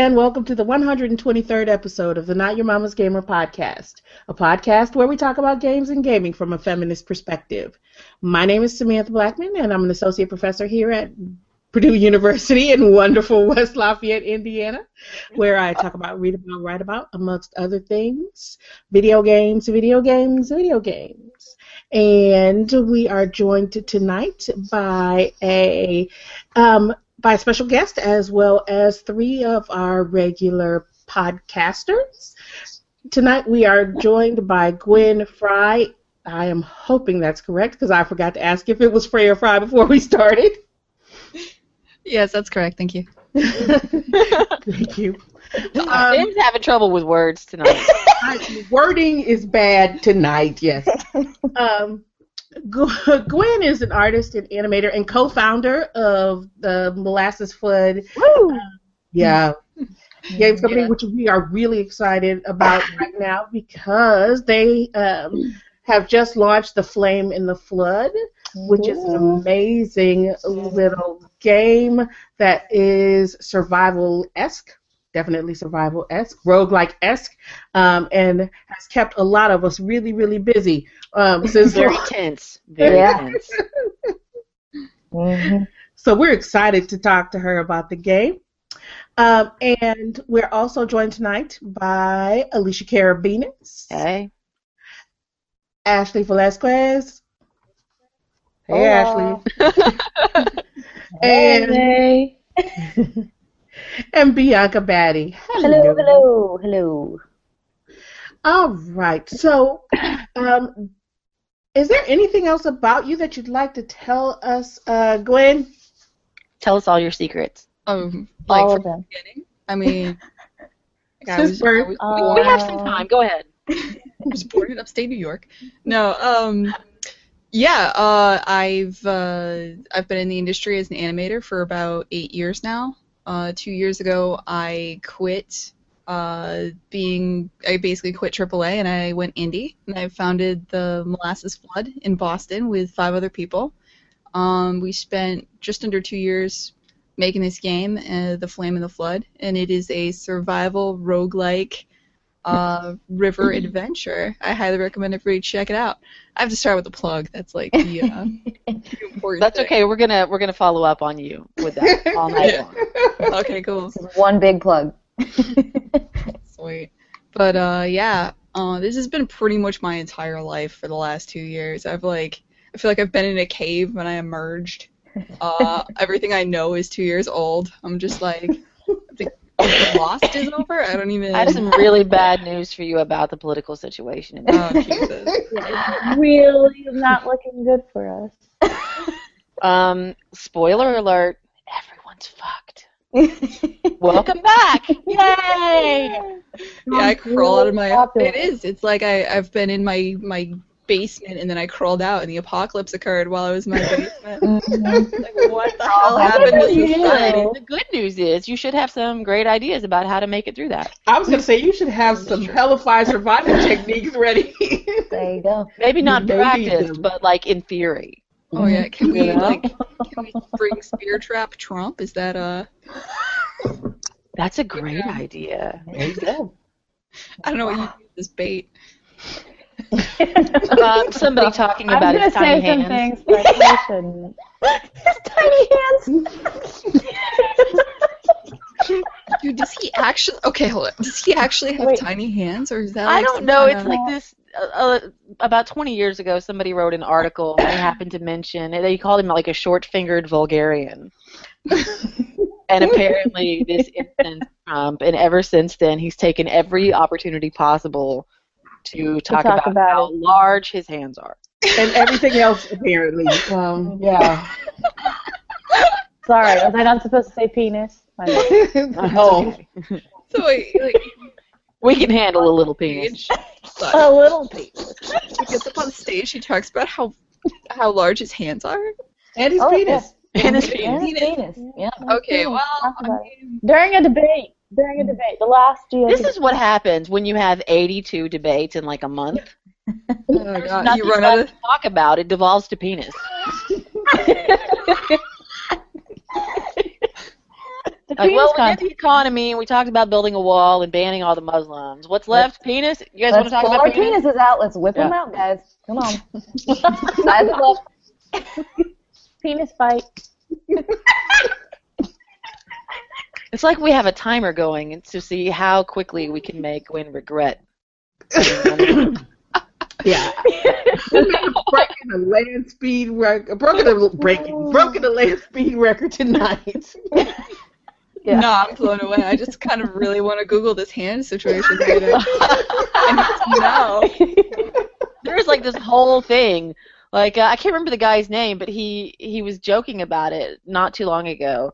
And welcome to the 123rd episode of the Not Your Mama's Gamer podcast, a podcast where we talk about games and gaming from a feminist perspective. My name is Samantha Blackmon, and I'm an associate professor here at Purdue University in wonderful West Lafayette, Indiana, where I talk about, read about, write about, amongst other things, video games, video games, video games. And we are joined tonight by a um, by a special guest as well as three of our regular podcasters. Tonight we are joined by Gwen Fry. I am hoping that's correct because I forgot to ask if it was Frey or Fry before we started. Yes, that's correct. Thank you. Thank you. Um, Ben's having trouble with words tonight. wording is bad tonight, yes. Um, Gwen is an artist and animator and co-founder of the Molasses Flood. Woo! Uh, yeah. Games company, which we are really excited about right now because they um, have just launched the Flame in the Flood, which is an amazing little game that is survival esque definitely survival esque, roguelike esque, um, and has kept a lot of us really, really busy um, since very tense, very Yeah. tense. Mm-hmm. So we're excited to talk to her about the game. Um, and we're also joined tonight by Alisha Karabinus, Okay. Ashley Velasquez. Hey, Hola. Ashley. and, Hey. And Bianca Batti. Hello, hello, hello. All right. So, um, is there anything else about you that you'd like to tell us, uh, Gwen? Tell us all your secrets. Um, like All from of them. the. I mean, like, I was, I was Uh, we have some time. Go ahead. I was born in upstate New York. No, um, yeah, uh, I've uh, I've been in the industry as an animator for about eight years now. Uh, two years ago, I quit uh, being I basically quit AAA and I went indie and I founded the Molasses Flood in Boston with five other people. Um, we spent just under two years making this game, uh, The Flame in the Flood, and it is a survival roguelike uh, river adventure. I highly recommend it for you to check it out. I have to start with the plug. That's like the, uh, the important That's thing. okay. We're gonna we're gonna follow up on you with that all night long. Okay, cool. One big plug. Sweet. But uh, yeah, uh, this has been pretty much my entire life for the last two years. I've like, I feel like I've been in a cave when I emerged. Uh, everything I know is two years old. I'm just like, I think Lost is over. I don't even. I have some really bad news for you about the political situation. in Oh Jesus. really not looking good for us. Um, spoiler alert: everyone's fucked. Welcome back! Yay! Yeah, I crawl out of my. Popular. It is. It's like I I've been in my my basement and then I crawled out and the apocalypse occurred while I was in my basement. Like what the hell happened to you. society? The good news is you should have some great ideas about how to make it through that. I was going to say you should have some hellified survival techniques ready. There you go. Maybe not Maybe practiced, them. but like in theory. Oh yeah, can we You like can we bring spear trap Trump? Is that uh That's a great idea. There you go. I don't know what you use as bait. Um, somebody talking about gonna his tiny say some hands. things, but I shouldn't. His tiny hands. Dude, does he actually? Okay, hold on. Does he actually have Wait. tiny hands, or is that? I don't know. kinda- It's like this. Uh, uh, about 20 years ago, somebody wrote an article. and They happened to mention it they called him like a short-fingered vulgarian. and apparently, this incensed Trump. And ever since then, he's taken every opportunity possible to talk, talk about, about how it. large his hands are. and everything else, apparently. Um, yeah. Sorry, was I not supposed to say penis? I know. oh. So wait, like We can handle a little penis. stage, but A little penis. he gets up on stage. He talks about how how large his hands are. And his Oh, penis. And his And penis. his penis. Yeah. Okay, well, I mean, During a debate. During a debate. The last GOP. This is what happens when you have 82 debates in like a month. oh There's god, you run out of to talk about. It devolves to penis. Like, penis well, we did the economy, and we talked about building a wall and banning all the Muslims. What's left? Penis? You guys want Let's to talk pull about our penis? penises out. Let's whip them out, guys. Come on. Size up. Penis fight. It's like we have a timer going to see how quickly we can make Gwen regret. Yeah. breaking a land speed record. Broken a breaking. Broken a land speed record tonight. Yeah. No, I'm blown away. I just kind of really want to Google this hand situation right now. I need to know. There's like this whole thing. Like uh, I can't remember the guy's name, but he he was joking about it not too long ago.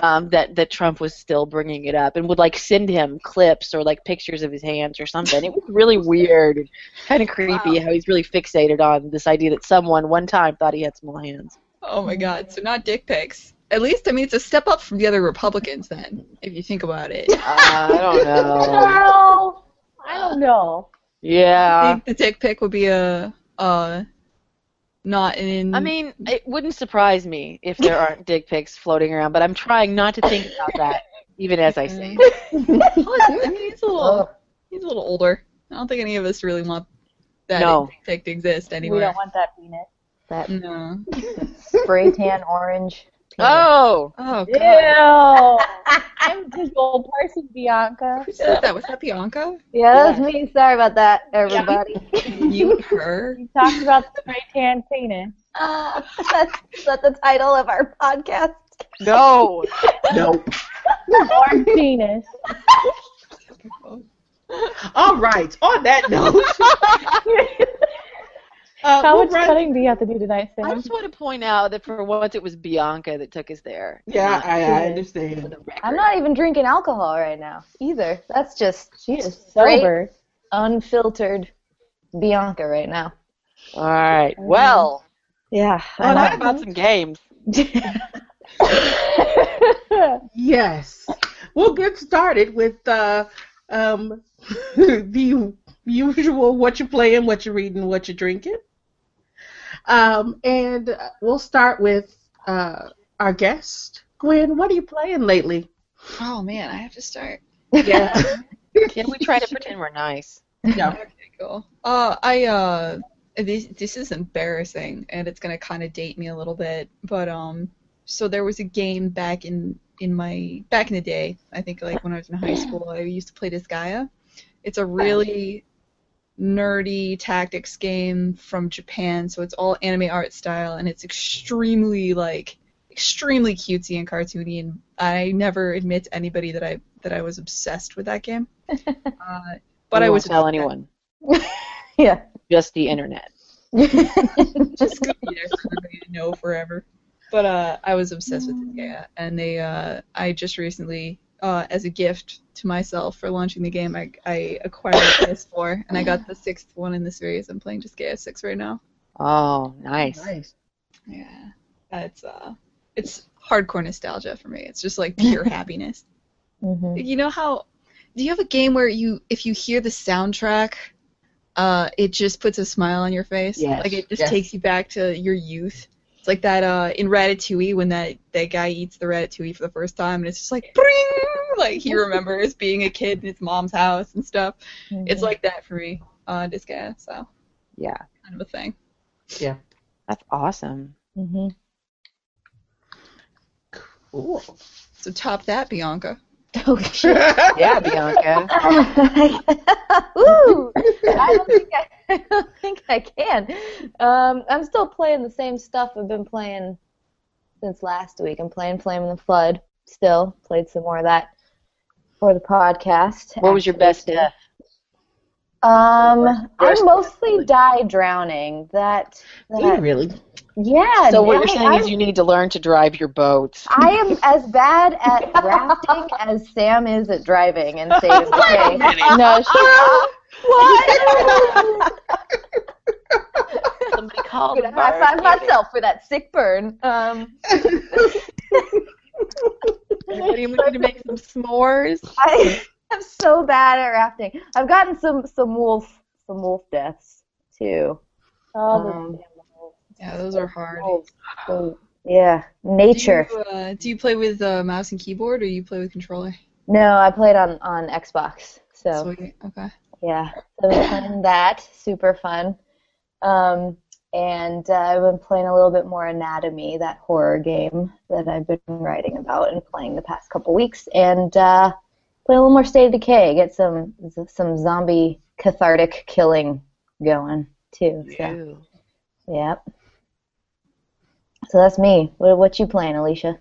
Um, that that Trump was still bringing it up and would like send him clips or like pictures of his hands or something. It was really weird, and kind of creepy how he's really fixated on this idea that someone one time thought he had small hands. Oh my god, so not dick pics. At least, I mean, it's a step up from the other Republicans then, if you think about it. Uh, I don't know. Girl, I don't know. Yeah. think the dick pic would be a, uh, not in. I mean, it wouldn't surprise me if there aren't dick pics floating around, but I'm trying not to think about that, even as I say. it. I mean, he's a little, Oh. he's a little older. I don't think any of us really want that No. dick pic to exist anyway. We don't want that penis. That No. spray tan orange. Oh, Oh Ew. god. I'm just old person, Bianca. Who said that? Was that Bianca? Yeah, that was me. Sorry about that, everybody. You, her. We talked about the spray tan penis. Ah, that's, is that the title of our podcast? no. Nope. Orange penis. All right. On that note, uh, How we'll much run- cutting do you have to do tonight, I just want to point out that for once it was Bianca that took us there. Yeah, I, I understand. I'm not even drinking alcohol right now either. That's just She is Straight. sober. unfiltered Bianca right now. All right. Well, Yeah. let's talk about some games. Yes. We'll get started with uh, um, the usual what you're playing, what you're reading, what you're drinking. Um, and uh, we'll start with uh, our guest. Gwen, what are you playing lately? Oh man, I have to start. Yeah. Can we try to pretend we're nice? yeah. Okay, cool. Uh, I uh, this this is embarrassing, and it's gonna kind of date me a little bit, but um, so there was a game back in in my back in the day. I think like when I was in high school, I used to play Disgaea. It's a really nerdy tactics game from Japan, so it's all anime art style, and it's extremely like extremely cutesy and cartoony. And I never admit to anybody that I that I was obsessed with that game. Uh, but I was tell anyone. Yeah. Just the internet. just gonna there for everybody to know forever. But uh, I was obsessed with this game, and they uh, I just recently, uh, as a gift to myself for launching the game, I, I acquired a PS4, and I got the sixth one in the series. I'm playing Disgaea Six right now. Oh, nice. Nice. Yeah, it's uh, it's hardcore nostalgia for me. It's just like pure happiness. hmm You know how? Do you have a game where you, if you hear the soundtrack, uh, it just puts a smile on your face? Yes. Like it just Yes. takes you back to your youth. It's like that uh, in Ratatouille when that that guy eats the ratatouille for the first time, and it's just like, bring, like he remembers being a kid in his mom's house and stuff. It's like that for me. Uh, this guy, so Yeah. kind of a thing. Yeah. That's awesome. hmm Cool. So top that, Bianca. Oh shit. Yeah, Bianca. Ooh, I don't think I, I don't think I can. Um, I'm still playing the same stuff I've been playing since last week. I'm playing Flame in the Flood. Still played some more of that for the podcast. What was your best death? Um, I mostly die drowning. That, Do you really? yeah. So what I- you're saying I- is you need to learn to drive your boat. I am as bad at rafting as Sam is at driving and saving the day. No, she, What? Somebody called gonna high five myself for that sick burn. Um, Anybody want to make some s'mores? I am so bad at rafting. I've gotten some some wolf some wolf deaths too. oh, Um, Yeah, those are hard. so Yeah, nature. Do you, uh, do you play with uh, mouse and keyboard, or you play with controller? No, I played on on Xbox. So Sweet. Okay. yeah, so I've been playing that. Super fun. Um, and uh, I've been playing a little bit more Anatomy, that horror game that I've been writing about and playing the past couple weeks, and uh, play a little more State of Decay. Get some some zombie cathartic killing going too. So yep. So that's me. What what you playing, Alisha?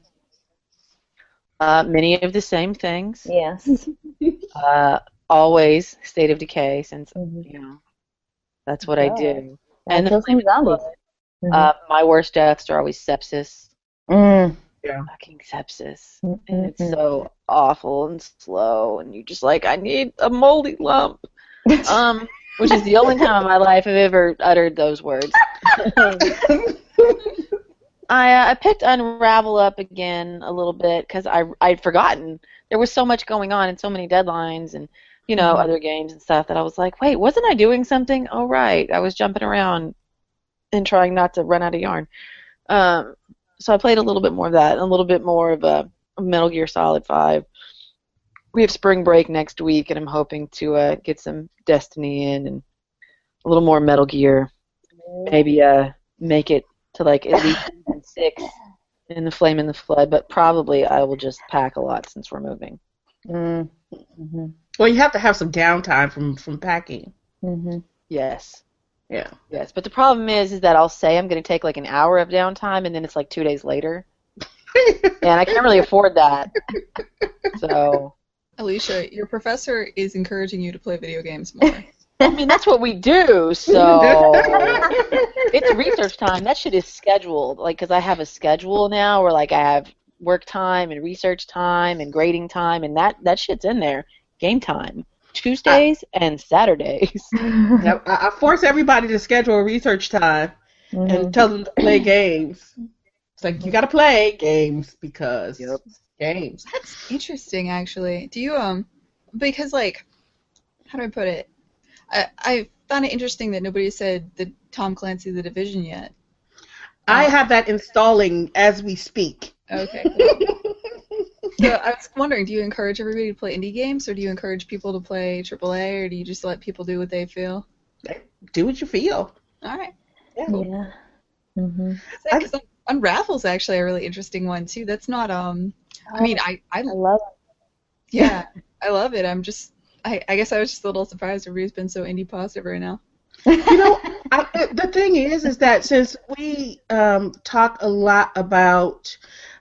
Uh, many of the same things. Yes. Uh, always State of Decay, since Mhm. you know that's what I do. And kill the some zombies. Mhm. Uh, my worst deaths are always sepsis. Mm. Fucking sepsis. Mm, And it's mm. so awful and slow, and you're just like, I need a moldy lump. Um, which is the only time in my life I've ever uttered those words. I uh, I picked Unravel up again a little bit because I I'd forgotten there was so much going on and so many deadlines and you know Mhm. other games and stuff that I was like, wait, wasn't I doing something? Oh right, I was jumping around and trying not to run out of yarn. Um, so I played a little bit more of that, and a little bit more of a Metal Gear Solid Five. We have spring break next week, and I'm hoping to uh, get some Destiny in and a little more Metal Gear. Maybe uh, make it to like at least six in the Flame and the Flood, but probably I will just pack a lot since we're moving. Mm. Mhm. Well, you have to have some downtime from from packing. Mhm. Yes. Yeah. Yes, but the problem is, is that I'll say I'm going to take like an hour of downtime, and then it's like two days later, and I can't really afford that. So, Alisha, your professor is encouraging you to play video games more. I mean, that's what we do. So, it's research time. That shit is scheduled, like, because I have a schedule now where like I have work time and research time and grading time, and that that shit's in there. Game time, Tuesdays and Saturdays. Yep, I, I force everybody to schedule research time Mhm. and tell them to play games. It's like you got to play games because Yep. games. That's interesting, actually. Do you um, because like, how do I put it? I I found it interesting that nobody said the Tom Clancy The Division yet. I have that installing as we speak. Okay. Cool. so I was wondering, do you encourage everybody to play indie games, or do you encourage people to play AAA, or do you just let people do what they feel? Do what you feel. All right. Yeah. mm-hmm Because Unravel's actually a really interesting one too. That's not um. I mean, I I I love yeah, I love it. I'm just I I guess I was just a little surprised everybody's been so indie positive right now. You know, I, the thing is, is that since we um, talk a lot about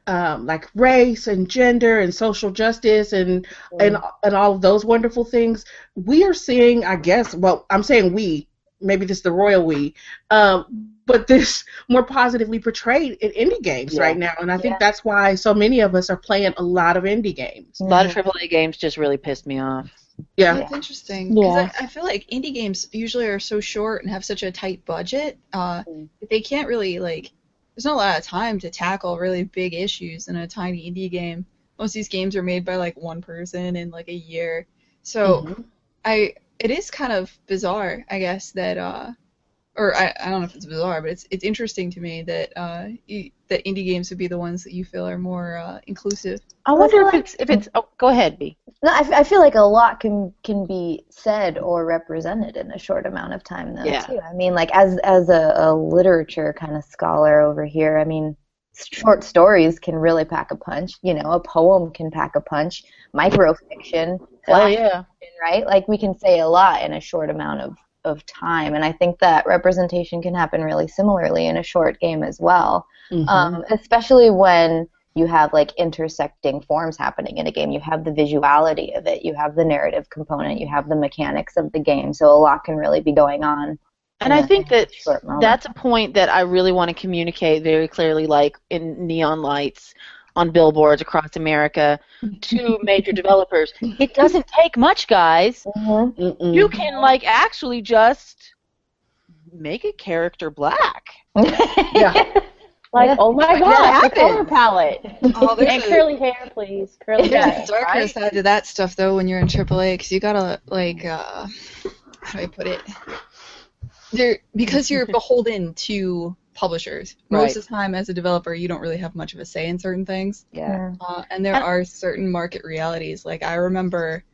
um, like race and gender and social justice and and and all of those wonderful things, we are seeing, I guess, well, I'm saying we, maybe this is the royal we, um, but this more positively portrayed in indie games Yeah. right now, and I think Yeah. that's why so many of us are playing a lot of indie games. A lot of AAA games just really pissed me off. Yeah, That's interesting. 'cause Yeah. I, I feel like indie games usually are so short and have such a tight budget uh, Mm. that they can't really like. There's not a lot of time to tackle really big issues in a tiny indie game. Most of these games are made by like one person in like a year. So Mhm. I it is kind of bizarre, I guess that uh, or I, I don't know if it's bizarre, but it's it's interesting to me that uh, you, that indie games would be the ones that you feel are more uh, inclusive. I Well, I wonder if like- it's if it's. Oh, go ahead, B. No, I, f- I feel like a lot can can be said or represented in a short amount of time, though. Yeah. Too. I mean, like as as a, a literature kind of scholar over here, I mean, short stories can really pack a punch. You know, a poem can pack a punch. Microfiction, Hell flash yeah. fiction, right? Like we can say a lot in a short amount of of time, and I think that representation can happen really similarly in a short game as well Mhm. um, especially when you have like intersecting forms happening in a game. You have the visuality of it, you have the narrative component, you have the mechanics of the game. So a lot can really be going on. And I think that that's a point that I really want to communicate very clearly, like in neon lights on billboards across America to major developers. It doesn't take much, guys. Mhm. Mm-mm. You can like actually just make a character black. Yeah. Like, Yeah. oh my That god, the color palette. Oh, there's and a- curly hair, please. Curly hair. a darker right? side to that stuff though when you're in AAA because you gotta like uh, how do I put it? There because you're beholden to publishers. Right. Most of the time, as a developer, you don't really have much of a say in certain things. Yeah. Uh, and there And- are certain market realities. Like I remember,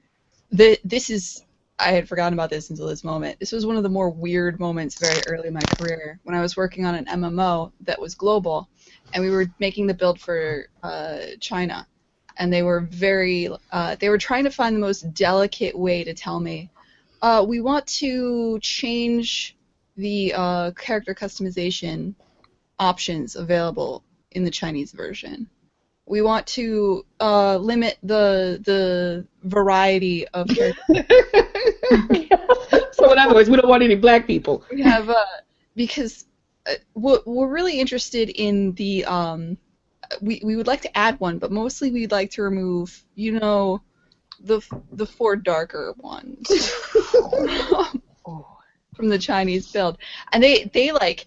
the this is I had forgotten about this until this moment. This was one of the more weird moments very early in my career when I was working on an MMO that was global, and we were making the build for uh, China, and they were very uh, they were trying to find the most delicate way to tell me, uh, we want to change the uh, character customization options available in the Chinese version. We want to uh, limit the the variety of characters so in other words, we don't want any black people. we have uh, because uh, we're, we're really interested in the um, we we would like to add one, but mostly we'd like to remove you know the the four darker ones from the Chinese build, and they they like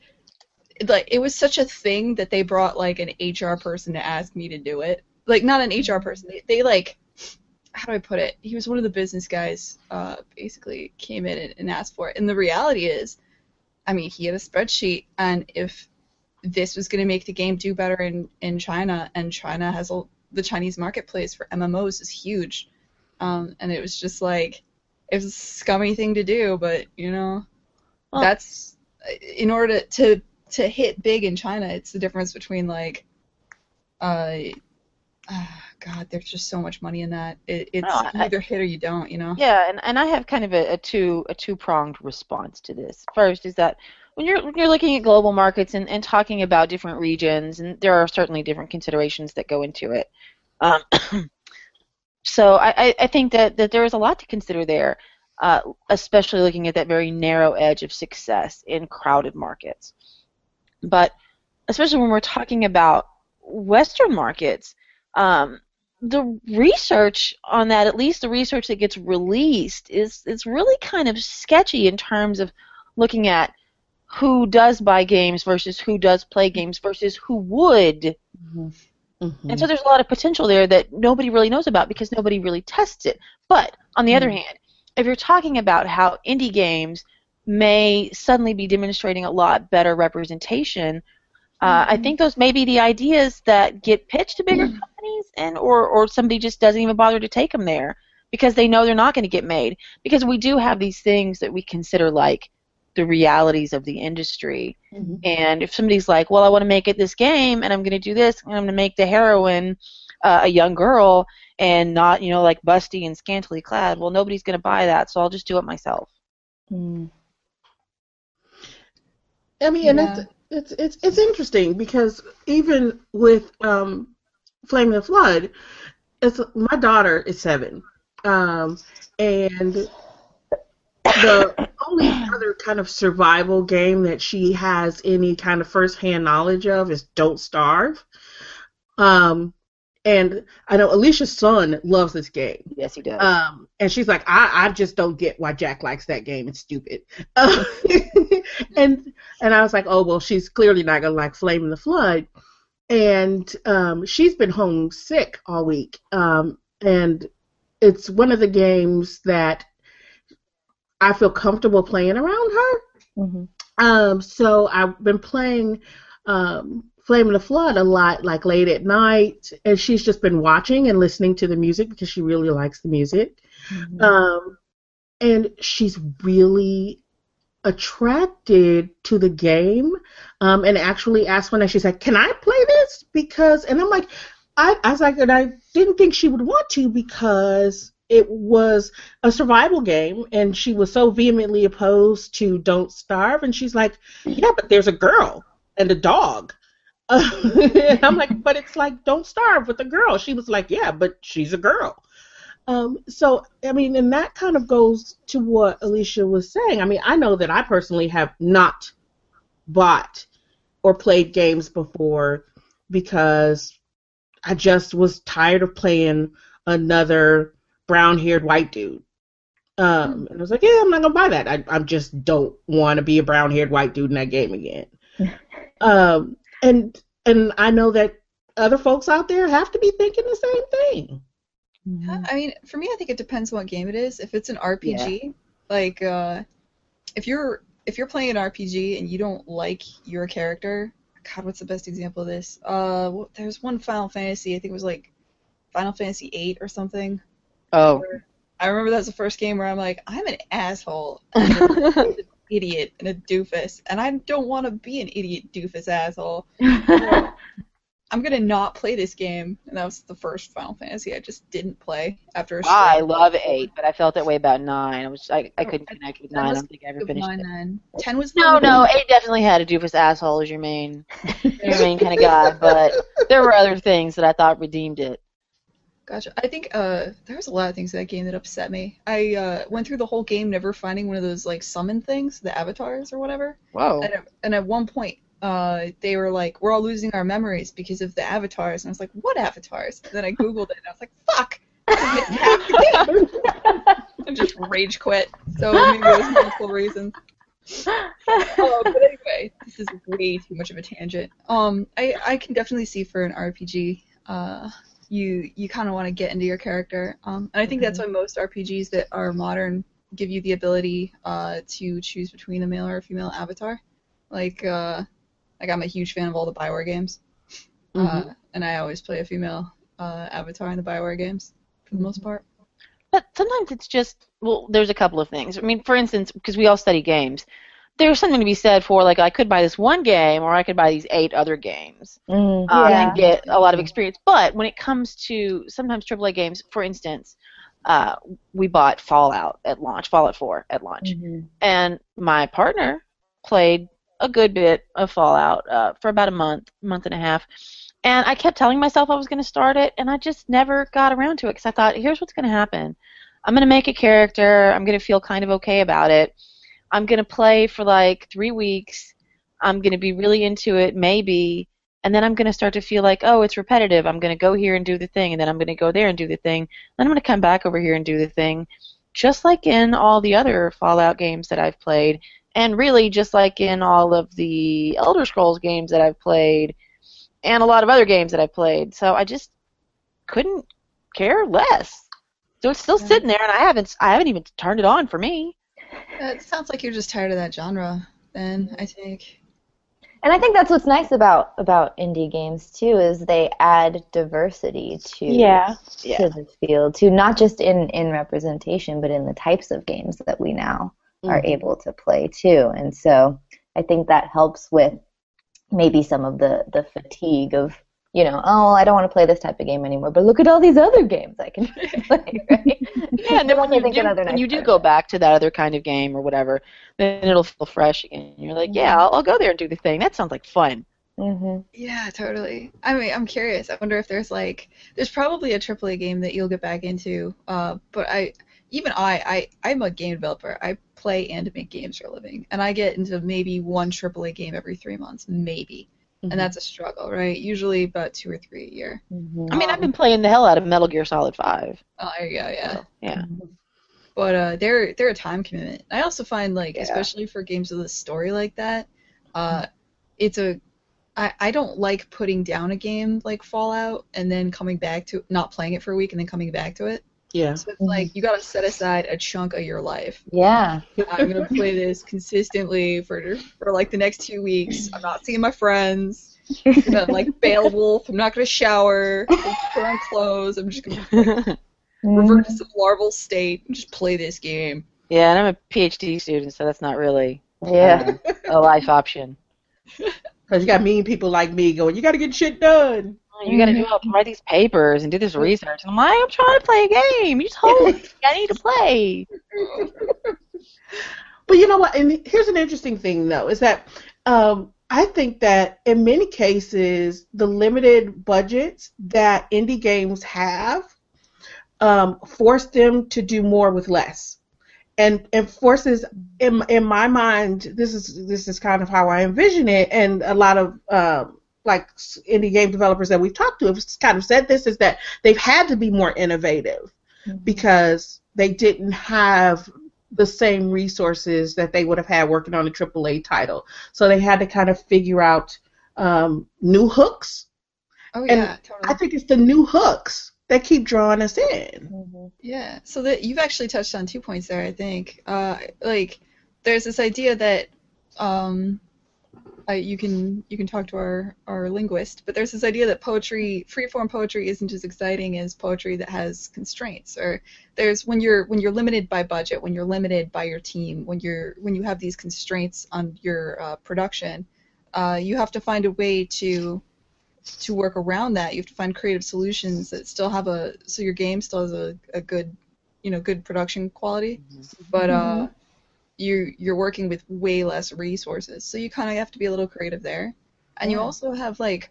like it was such a thing that they brought like an HR person to ask me to do it. Like not an HR person. They, they like how do I put it? He was one of the business guys. Uh, basically came in and, and asked for it. And the reality is, I mean, he had a spreadsheet, and if this was going to make the game do better in in China, and China has a, the Chinese marketplace for MMOs is huge, um, and it was just like it was a scummy thing to do, but you know, Well- that's in order to, to hit big in China. It's the difference between like, uh, ah, God, there's just so much money in that. It, it's No, I- either hit or you don't, you know. Yeah, and, and I have kind of a, a two a two pronged response to this. First is that when you're when you're looking at global markets and, and talking about different regions, and there are certainly different considerations that go into it. Um, so I, I, I think that, that there is a lot to consider there, uh, especially looking at that very narrow edge of success in crowded markets. But especially when we're talking about Western markets, um, the research on that, at least the research that gets released, is is really kind of sketchy in terms of looking at who does buy games versus who does play games versus who would. Mm-hmm. And so there's a lot of potential there that nobody really knows about because nobody really tests it. But on the other Mhm. hand, if you're talking about how indie games may suddenly be demonstrating a lot better representation, uh, I think those may be the ideas that get pitched to bigger companies, and or or somebody just doesn't even bother to take them there because they know they're not going to get made. Because we do have these things that we consider like the realities of the industry. Mhm. And if somebody's like, well, I want to make it this game, and I'm going to do this, and I'm going to make the heroine uh, a young girl and not, you know, like busty and scantily clad, well, nobody's going to buy that, so I'll just do it myself. Mm. I mean, and it's, it's it's it's interesting because even with um, Flame and the Flood, it's my daughter is seven, um, and the only other kind of survival game that she has any kind of first-hand knowledge of is Don't Starve. Um, and I know Alisha's son loves this game. Yes, he does. Um, and she's like, I, I just don't get why Jack likes that game. It's stupid. Uh, and and I was like, oh well, she's clearly not gonna like Flame in the Flood. And um, she's been home sick all week. Um, and it's one of the games that I feel comfortable playing around her. Mhm. Um, so I've been playing um, Flame in the Flood a lot, like late at night, and she's just been watching and listening to the music because she really likes the music. Mhm. Um, and she's really attracted to the game, um, and actually asked one day, she's like, "Can I play this?" Because, and I'm like, I, I was like, and I didn't think she would want to because it was a survival game, and she was so vehemently opposed to Don't Starve, and she's like, "Yeah, but there's a girl and a dog." I'm like, but it's like Don't Starve with a girl. She was like, yeah, but she's a girl. Um, so I mean, and that kind of goes to what Alisha was saying. I mean, I know that I personally have not bought or played games before because I just was tired of playing another brown-haired white dude. Um, and I was like, yeah, I'm not gonna buy that. I, I just don't want to be a brown-haired white dude in that game again. um, and and I know that other folks out there have to be thinking the same thing. Mhm. I mean, for me, I think it depends on what game it is. If it's an RPG, like uh, if you're if you're playing an RPG and you don't like your character, God, what's the best example of this? Uh, well, there's one Final Fantasy. I think it was like Final Fantasy VIII or something. Oh. where- I remember that was the first game where I'm like, I'm an asshole, I'm an idiot, and a doofus, and I don't want to be an idiot, doofus, asshole. So, I'm gonna not play this game, and that was the first Final Fantasy I just didn't play after. a ah, I string love eight, but I felt that way about nine. I was I, I oh, couldn't I- connect with nine. I don't think I ever finished nine it. then. Ten was No, no, eight definitely had a doofus asshole as your main your main kind of guy, but there were other things that I thought redeemed it. Gotcha. I think uh, there was a lot of things in that game that upset me. I uh, went through the whole game never finding one of those like summon things, the avatars or whatever. Whoa. And, at, and at one point, uh, they were like, "We're all losing our memories because of the avatars," and I was like, "What avatars?" And then I googled it, and I was like, "Fuck!" I missed half the game. I just rage quit. So maybe there's multiple reasons. Oh, but anyway, this is way too much of a tangent. Um, I I can definitely see for an RPG, uh, you you kind of want to get into your character. Um, and I think that's why most RPGs that are modern give you the ability uh to choose between a male or a female avatar. Like uh, like I'm a huge fan of all the Bioware games, uh, and I always play a female uh, avatar in the Bioware games for the most part. But sometimes it's just well, there's a couple of things. I mean, for instance, because we all study games, there's something to be said for like I could buy this one game or I could buy these eight other games Mm, um, yeah. and get a lot of experience. But when it comes to sometimes AAA games, for instance, uh, we bought Fallout at launch, Fallout 4 at launch, Mhm. and my partner played a good bit of Fallout uh, for about a month, month and a half. And I kept telling myself I was going to start it, and I just never got around to it because I thought, here's what's going to happen. I'm going to make a character. I'm going to feel kind of okay about it. I'm going to play for like three weeks. I'm going to be really into it, maybe. And then I'm going to start to feel like, oh, it's repetitive. I'm going to go here and do the thing, and then I'm going to go there and do the thing. Then I'm going to come back over here and do the thing. Just like in all the other Fallout games that I've played, and really just like in all of the Elder Scrolls games that I've played, and a lot of other games that I've played. So I just couldn't care less. So it's still sitting there, and I haven't I haven't even turned it on for me. Uh, it sounds like you're just tired of that genre. Then I think. And I think that's what's nice about about indie games too is they add diversity to Yeah. to the field, to not just in in representation, but in the types of games that we now are Mm-hmm. able to play too. And so I think that helps with maybe some of the the fatigue of you know, oh, I don't want to play this type of game anymore, but look at all these other games I can play, right? Yeah, and then when you, think, do, another when you do go back to that other kind of game or whatever, then it'll feel fresh again. You're like, yeah, I'll, I'll go there and do the thing. That sounds like fun. hmm Yeah, totally. I mean, I'm curious. I wonder if there's like, there's probably a AAA game that you'll get back into. Uh, but I, even I, I, I'm a game developer. I play and make games for a living, and I get into maybe one AAA game every three months, maybe, Mhm. and that's a struggle, right? Usually about two or three a year. hmm I mean, I've been playing the hell out of Metal Gear Solid 5. Oh, there you go. Yeah. So, yeah. But uh, they're they're a time commitment. I also find like, Yeah. especially for games with a story like that, uh, it's a I, I don't like putting down a game like Fallout and then coming back to not playing it for a week and then coming back to it. Yeah. So it's like you gotta set aside a chunk of your life. Yeah. I'm gonna play this consistently for for like the next two weeks. I'm not seeing my friends. I'm gonna like Beowulf. I'm not gonna shower. I'm put on clothes. I'm just gonna revert to some larval state and just play this game. yeah, and I'm a PhD student, so that's not really Yeah. uh, a life option. Because you got mean people like me going, you got to get shit done. You got to do all, write these papers and do this research. And I'm like, I'm trying to play a game. You told me I need to play. But you know what? And here's an interesting thing, though, is that um, I think that in many cases, the limited budgets that indie games have um, force them to do more with less, and and forces in in my mind, this is this is kind of how I envision it, and a lot of um, like indie game developers that we've talked to have kind of said this is that they've had to be more innovative because they didn't have the same resources that they would have had working on a AAA title. So they had to kind of figure out um, new hooks. Oh And yeah, totally. I think it's the new hooks that keep drawing us in. Mhm. Yeah, so that you've actually touched on two points there. I think, uh, like, there's this idea that um, I, you can you can talk to our, our linguist, but there's this idea that poetry, free form poetry, isn't as exciting as poetry that has constraints. Or there's when you're when you're limited by budget, when you're limited by your team, when you're when you have these constraints on your uh, production, uh, you have to find a way to to work around that. You have to find creative solutions that still have a so your game still has a, a good you know good production quality, but uh, you you're working with way less resources, so you kind of have to be a little creative there. And you also have like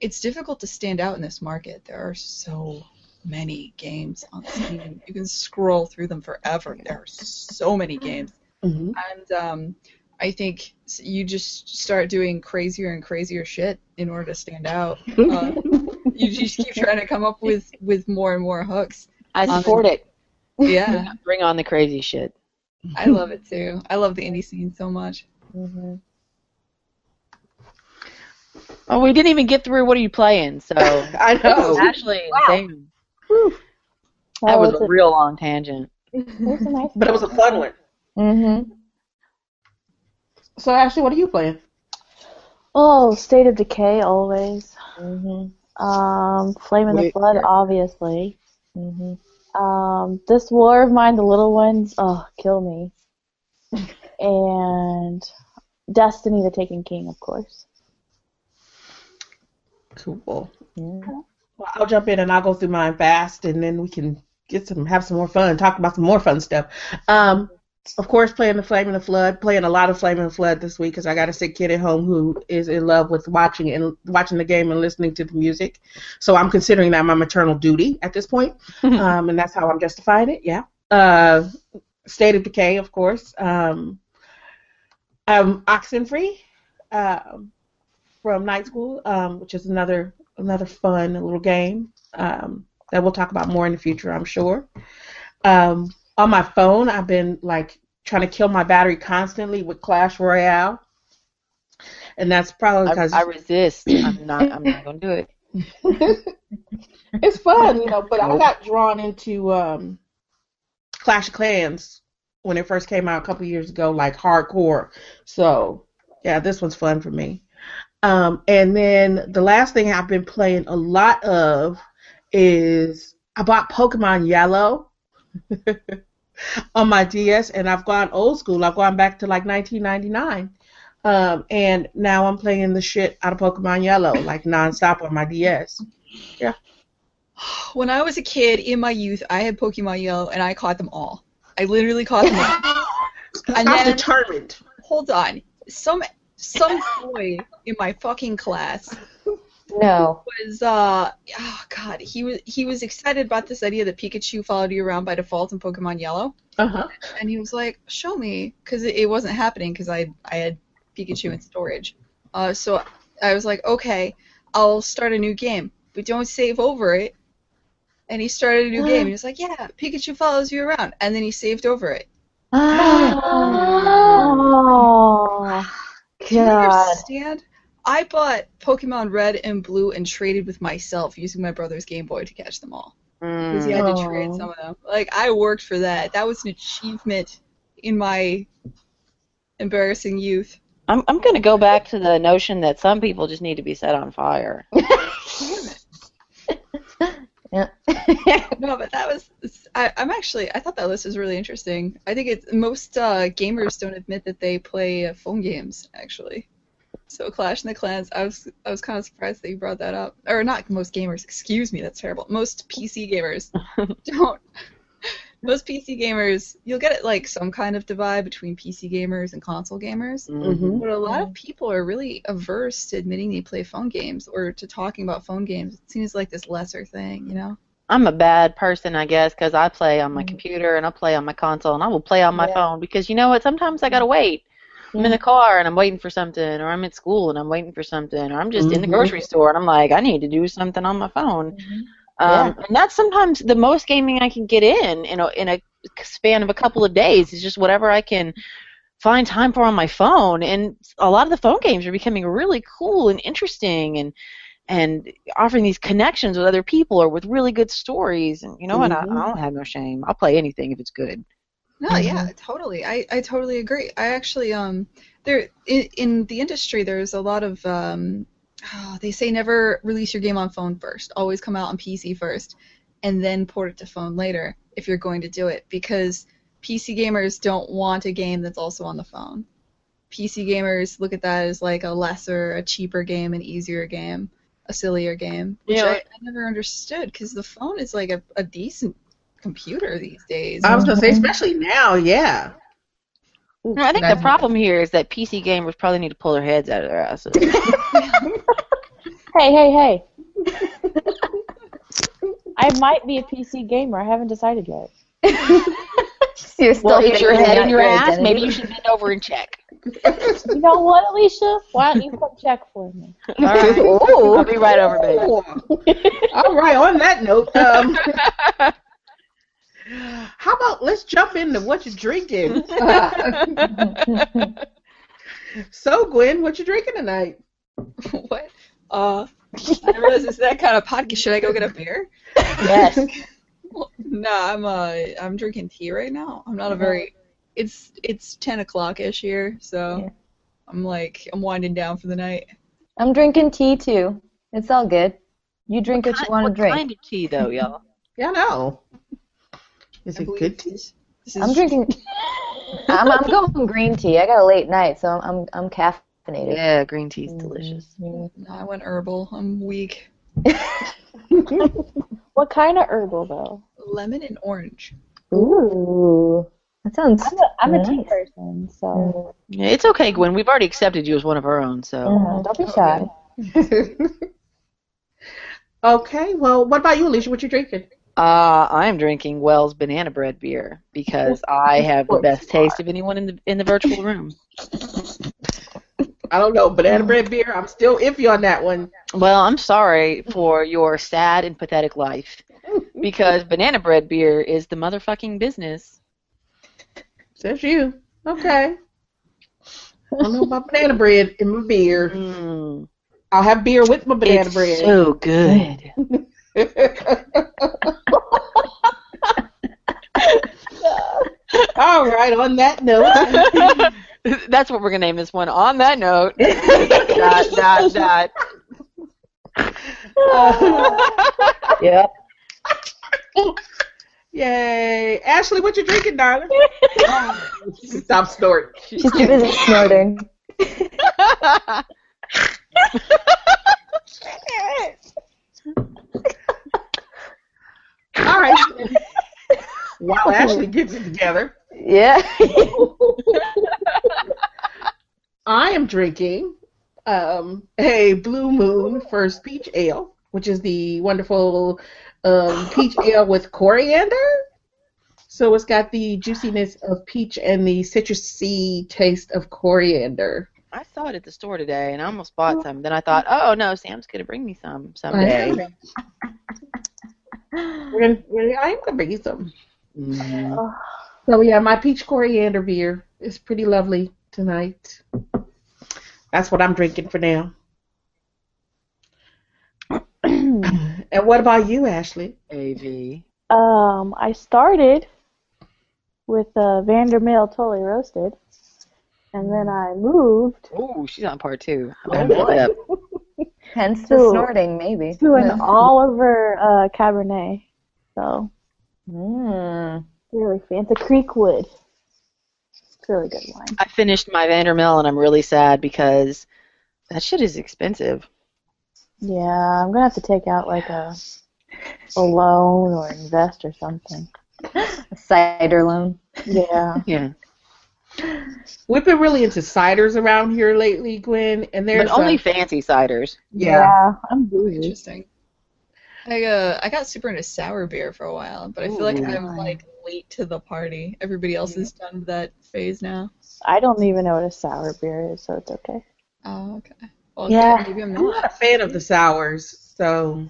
it's difficult to stand out in this market. There are so many games on Steam. You can scroll through them forever. There are so many games hmm and um, I think you just start doing crazier and crazier shit in order to stand out. Uh, you just keep trying to come up with with more and more hooks. I Um, support it. Yeah, Bring on the crazy shit. I love it too. I love the indie scene so much. Mm-hmm. Oh, we didn't even get through what are you playing, so I know. Ashley, Wow. damn, That, that was was a real long tangent. it nice But it was a fun one. Mm-hmm. So Ashley, what are you playing? Oh, State of Decay always. Mm-hmm. Um, Flame in the Flood, yeah. obviously. Mm-hmm. Um, this War of Mine, the little ones, oh, kill me. and Destiny, the Taken King, of course. Cool. Yeah. Well, I'll jump in and I'll go through mine fast, and then we can get some, have some more fun, talk about some more fun stuff. Um, of course, playing the Flame and the Flood, playing a lot of Flame and the Flood this week because I got a sick kid at home who is in love with watching and watching the game and listening to the music. So I'm considering that my maternal duty at this point, um, and that's how I'm justifying it. Yeah. Uh, State of Decay, of course. Um, um, Oxenfree. Um, from Night School, um, which is another another fun little game um, that we'll talk about more in the future, I'm sure. Um, on my phone, I've been like trying to kill my battery constantly with Clash Royale, and that's probably I, because I resist. I'm not. I'm not gonna do it. it's fun, you know. But I got drawn into um, Clash of Clans when it first came out a couple years ago, like hardcore. So yeah, this one's fun for me. Um, and then the last thing I've been playing a lot of is I bought Pokemon Yellow on my DS, and I've gone old school. I've gone back to like 1999. Um, and now I'm playing the shit out of Pokemon Yellow, like nonstop on my DS. Yeah. When I was a kid in my youth, I had Pokemon Yellow and I caught them all. I literally caught them all. And I'm then- determined. Hold on, some some boy in my fucking class No. was uh oh god he was he was excited about this idea that Pikachu followed you around by default in Pokemon Yellow. Uh huh. and he was like show me because it, it wasn't happening because I I had Pikachu in storage. Uh so I was like okay I'll start a new game. But don't save over it. And he started a new game. And he was like yeah Pikachu follows you around. And then he saved over it. Oh, you God. understand? I bought Pokemon Red and Blue and traded with myself using my brother's Game Boy to catch them all. Because he Mm. had to trade some of them. Like, I worked for that. That was an achievement in my embarrassing youth. I'm I'm gonna go back to the notion that some people just need to be set on fire. Yeah. No, but that was. I, I'm actually. I thought that list was really interesting. I think it's most uh, gamers don't admit that they play uh, phone games actually. So Clash in the Clans. I was. I was kind of surprised that you brought that up. Or not most gamers. Excuse me. That's terrible. Most PC gamers don't. Most PC gamers, you'll get like some kind of divide between PC gamers and console gamers. Mm-hmm. But a lot of people are really averse to admitting they play phone games or to talking about phone games. It seems like this lesser thing, you know? I'm a bad person, I guess, because I play on my computer and I play on my console and I will play on my Yeah. phone because you know what? Sometimes I gotta wait. I'm in the car and I'm waiting for something, or I'm at school and I'm waiting for something, or I'm just in the Mhm. grocery store and I'm like, I need to do something on my phone. Mhm. Um, And that's sometimes the most gaming I can get in in a, in a span of a couple of days. is just whatever I can find time for on my phone. And a lot of the phone games are becoming really cool and interesting and and offering these connections with other people or with really good stories. And you know what? I. I don't have no shame. I'll play anything if it's good. No, yeah, totally. I, I totally agree. I actually um there in, in the industry there's a lot of um, oh, they say never release your game on phone first. Always come out on PC first, and then port it to phone later if you're going to do it because PC gamers don't want a game that's also on the phone. PC gamers look at that as like a lesser, a cheaper game, an easier game, a sillier game, which Yeah. I, I never understood because the phone is like a, a decent computer these days. I was gonna say, especially now, yeah. Ooh, No, I think the problem here is that PC gamers probably need to pull their heads out of their asses. Hey, hey, hey. I might be a PC gamer. I haven't decided yet. You're still well, your head in your ass? identity. Maybe you should bend over and check. You know what, Alisha? Why don't you come check for me? All right. Ooh. I'll be right over, baby. All right. On that note, um, how about let's jump into what you're drinking? so, Gwen, what you drinking tonight? what? Uh, I didn't realize it's that kind of podcast. Should I go get a beer? Yes. No, I'm uh, I'm drinking tea right now. I'm not a very. It's it's ten o'clock ish here, so Yeah. I'm like I'm winding down for the night. I'm drinking tea too. It's all good. You drink what, you want to what drink. kind of tea, though, y'all? Yeah, no. Is I it good tea? This, this I'm drinking. I'm, I'm going green tea. I got a late night, so I'm I'm, I'm caffeinated. Yeah, green tea's mm-hmm. delicious. No, I went herbal. I'm weak. What kind of herbal, though? Lemon and orange. Ooh, that sounds. I'm a, I'm a tea person, so mm. Yeah, it's okay, Gwen. We've already accepted you as one of our own, so. Mhm, Don't be shy. okay. Well, what about you, Alisha? What you drinking? Uh, I'm drinking Wells Banana Bread beer because I have the best taste of anyone in the in the virtual room. I don't know. Banana bread beer. I'm still iffy on that one. Well, I'm sorry for your sad and pathetic life because banana bread beer is the motherfucking business. Says you. Okay. I don't know about banana bread in my beer. Mm, I'll have beer with my banana it's bread. so good. All right. On that note, That's what we're gonna name this one. On that note, dot dot dot. Yep. yay, Ashley, what you drinking, darling? Stop snorting. She's too busy snorting. All right. While Ashley gets it together, Yeah. I am drinking um, a Blue Moon First Peach Ale, which is the wonderful um, peach ale with coriander. So it's got the juiciness of peach and the citrusy taste of coriander. I saw it at the store today, and I almost bought some. Then I thought, oh no, Sam's gonna bring me some someday. We're gonna, we're, I'm gonna bring you some. Mm. So yeah, my peach coriander beer is pretty lovely tonight. That's what I'm drinking for now. and what about you, Ashley? Av. um, I started with uh, Vander Mill Totally Roasted, and then I moved Oh, she's on part two. Oh, boy. Yep. Hence the Ooh. snorting, maybe. to an Oliver uh, Cabernet. So Mm. really fancy. It's a Creekwood. It's a really good wine. I finished my Vandermill, and I'm really sad because that shit is expensive. Yeah, I'm gonna have to take out like a a loan or invest or something. A cider loan. Yeah. Yeah. We've been really into ciders around here lately, Gwen, and there's But only uh, fancy ciders. yeah. I'm bougie. Interesting. I uh I got super into sour beer for a while, but I feel like Ooh. I'm like late to the party. Everybody else is done with that phase now. I don't even know what a sour beer is, so it's okay. Oh, okay. Well, Yeah. good. maybe I'm I'm not not. a fan of the sours, so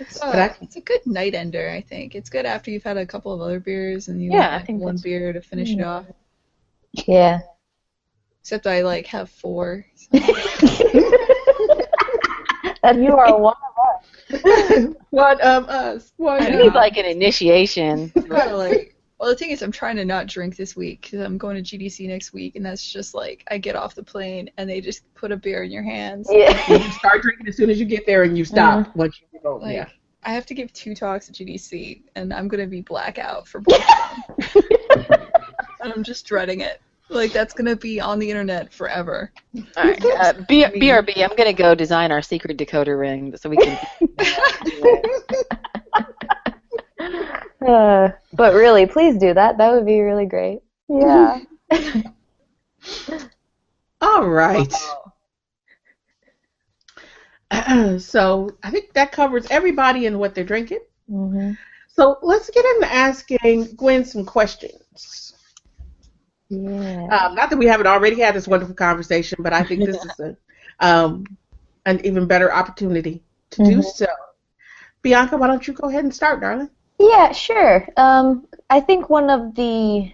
It's, But uh, it's a good night ender, I think. It's good after you've had a couple of other beers and you Yeah, want I like, think one that's- beer to finish it off. Yeah. Except I like have four. And You are one of us. one of us. One I of You know. need like an initiation. So, like Well, the thing is, I'm trying to not drink this week because I'm going to GDC next week, and that's just like I get off the plane and they just put a beer in your hands. Yeah. You start drinking as soon as you get there, and you uh-huh. stop once you go. Like, yeah. I have to give two talks at GDC, and I'm gonna be blackout for both of them. and I'm just dreading it. Like that's gonna be on the internet forever. All right. Uh, B- BRB, I'm going to go design our secret decoder ring so we can. Uh, but really, please do that. That would be really great. Yeah. All right. so I think that covers everybody and what they're drinking. hmm So let's get into asking Gwen some questions. Yeah. Um, not that we haven't already had this wonderful conversation, but I think this is a, um, an even better opportunity to do Mhm. so. Bianca, why don't you go ahead and start, darling? Yeah, sure. Um, I think one of the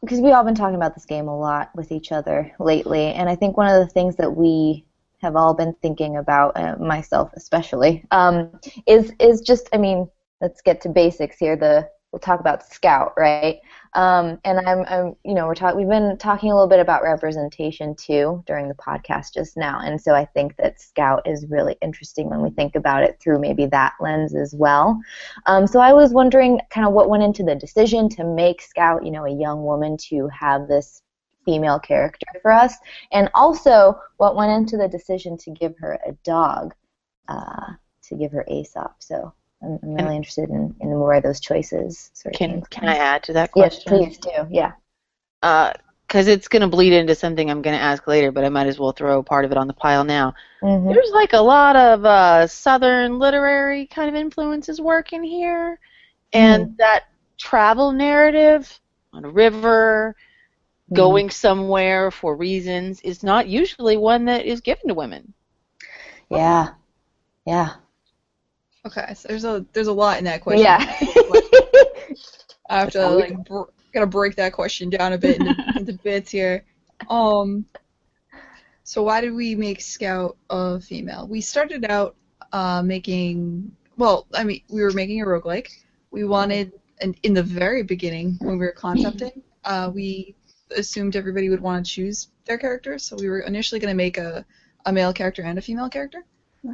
because we've all been talking about this game a lot with each other lately, and I think one of the things that we have all been thinking about, uh, myself especially, um, is is just I mean, let's get to basics here. The we'll talk about Scout, right? Um, and I'm, I'm, you know, we're talking. We've been talking a little bit about representation too during the podcast just now, and so I think that Scout is really interesting when we think about it through maybe that lens as well. Um, so I was wondering kind of what went into the decision to make Scout, you know, a young woman to have this female character for us, and also what went into the decision to give her a dog, uh, to give her Aesop. So I'm, I'm really interested in, in where those choices sort of Can Can I add to that question? Yes, please do. Yeah. Because it's going to bleed into something I'm going to ask later, but I might as well throw part of it on the pile now. hmm There's like a lot of uh, Southern literary kind of influences working here, and that travel narrative on a river, going somewhere for reasons, is not usually one that is given to women. Yeah. Yeah. Okay, so there's a there's a lot in that question. Yeah. I have to like br- gotta break that question down a bit into, into bits here. Um, so why did we make Scout a female? We started out uh, making well, I mean, we were making a roguelike. We wanted, and in the very beginning when we were concepting, uh, we assumed everybody would want to choose their character, So we were initially going to make a a male character and a female character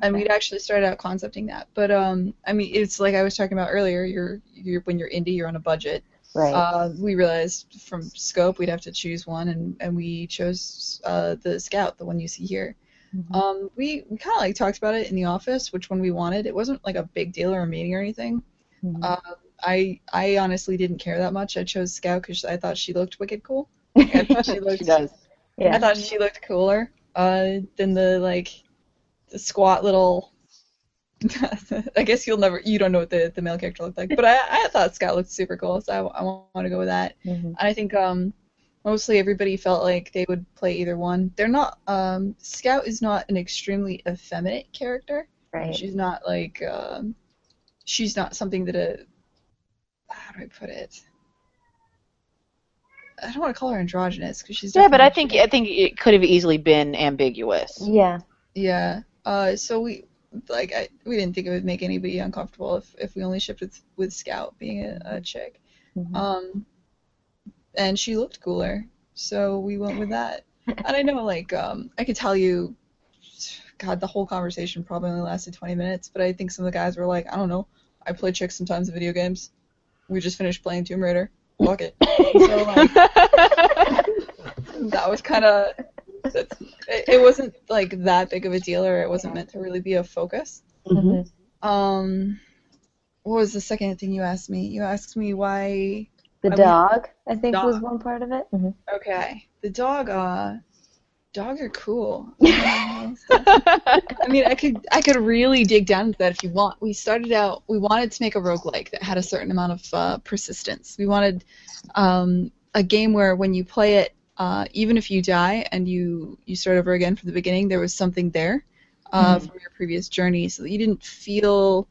and we'd actually started out concepting that. But um, I mean, it's like I was talking about earlier. You're, you're when you're indie, you're on a budget. Right. Uh, we realized from scope we'd have to choose one, and, and we chose uh, the scout, the one you see here. Mhm. Um, we we kind of like talked about it in the office, which one we wanted. It wasn't like a big deal or a meeting or anything. Mhm. Uh, I I honestly didn't care that much. I chose scout because I thought she looked wicked cool. I thought she looked she does. yeah. I thought she looked cooler uh, than the like squat little. I guess you'll never you don't know what the, the male character looked like, but I, I thought Scout looked super cool, so I, I want to go with that. Mhm. And I think um mostly everybody felt like they would play either one. They're not um Scout is not an extremely effeminate character. Right. She's not like um she's not something that a how do I put it? I don't want to call her androgynous because she's Yeah, but I think I think it could have easily been ambiguous. Yeah. Yeah. Uh, so we like I, we didn't think it would make anybody uncomfortable if, if we only shipped with with Scout being a, a chick. Mhm. Um, and she looked cooler, so we went with that. and I know like um, I could tell you, God, the whole conversation probably only lasted 20 minutes, but I think some of the guys were like, I don't know, I play chicks sometimes in video games. We just finished playing Tomb Raider. Fuck it. so like that was kind of it, it wasn't like that big of a deal or it wasn't meant to really be a focus. Mhm. um what was the second thing you asked me? You asked me why The I dog, I think, was one part of it. Mhm. okay. The dog uh dogs are cool. I mean i could i could really dig down into that if you want. We started out we wanted to make a roguelike that had a certain amount of uh, persistence. We wanted um, a game where when you play it uh, even if you die and you you start over again from the beginning there was something there uh, from your previous journey so that you didn't feel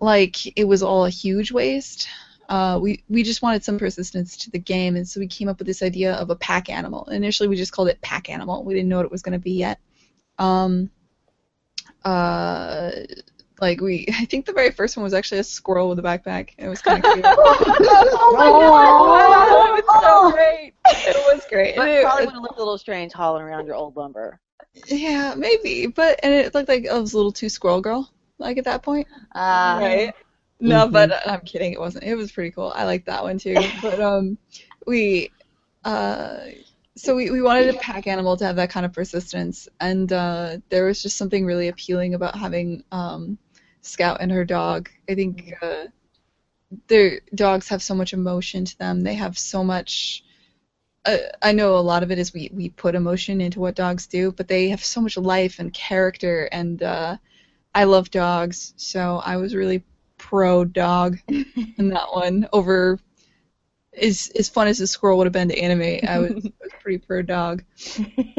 like it was all a huge waste uh, we we just wanted some persistence to the game, and so we came up with this idea of a pack animal. Initially, we just called it pack animal. We didn't know what it was going to be yet. Um, uh, Like we, I think the very first one was actually a squirrel with a backpack. It was kind of cute. oh my oh, it was so great. It was great. But it- probably would have looked a little strange hauling around your old lumber. yeah, maybe, but and it looked like I was a little too squirrel girl, like at that point. Uh, right? No, Mhm. but uh, I'm kidding. It wasn't. It was pretty cool. I liked that one too. But um, we uh, so we we wanted a pack animal to have that kind of persistence, and uh, there was just something really appealing about having um, Scout and her dog. I think uh, their dogs have so much emotion to them. They have so much. Uh, I know a lot of it is we, we put emotion into what dogs do, but they have so much life and character, and uh, I love dogs, so I was really pro dog in that one over as as fun as the squirrel would have been to animate. I was, I was pretty pro dog.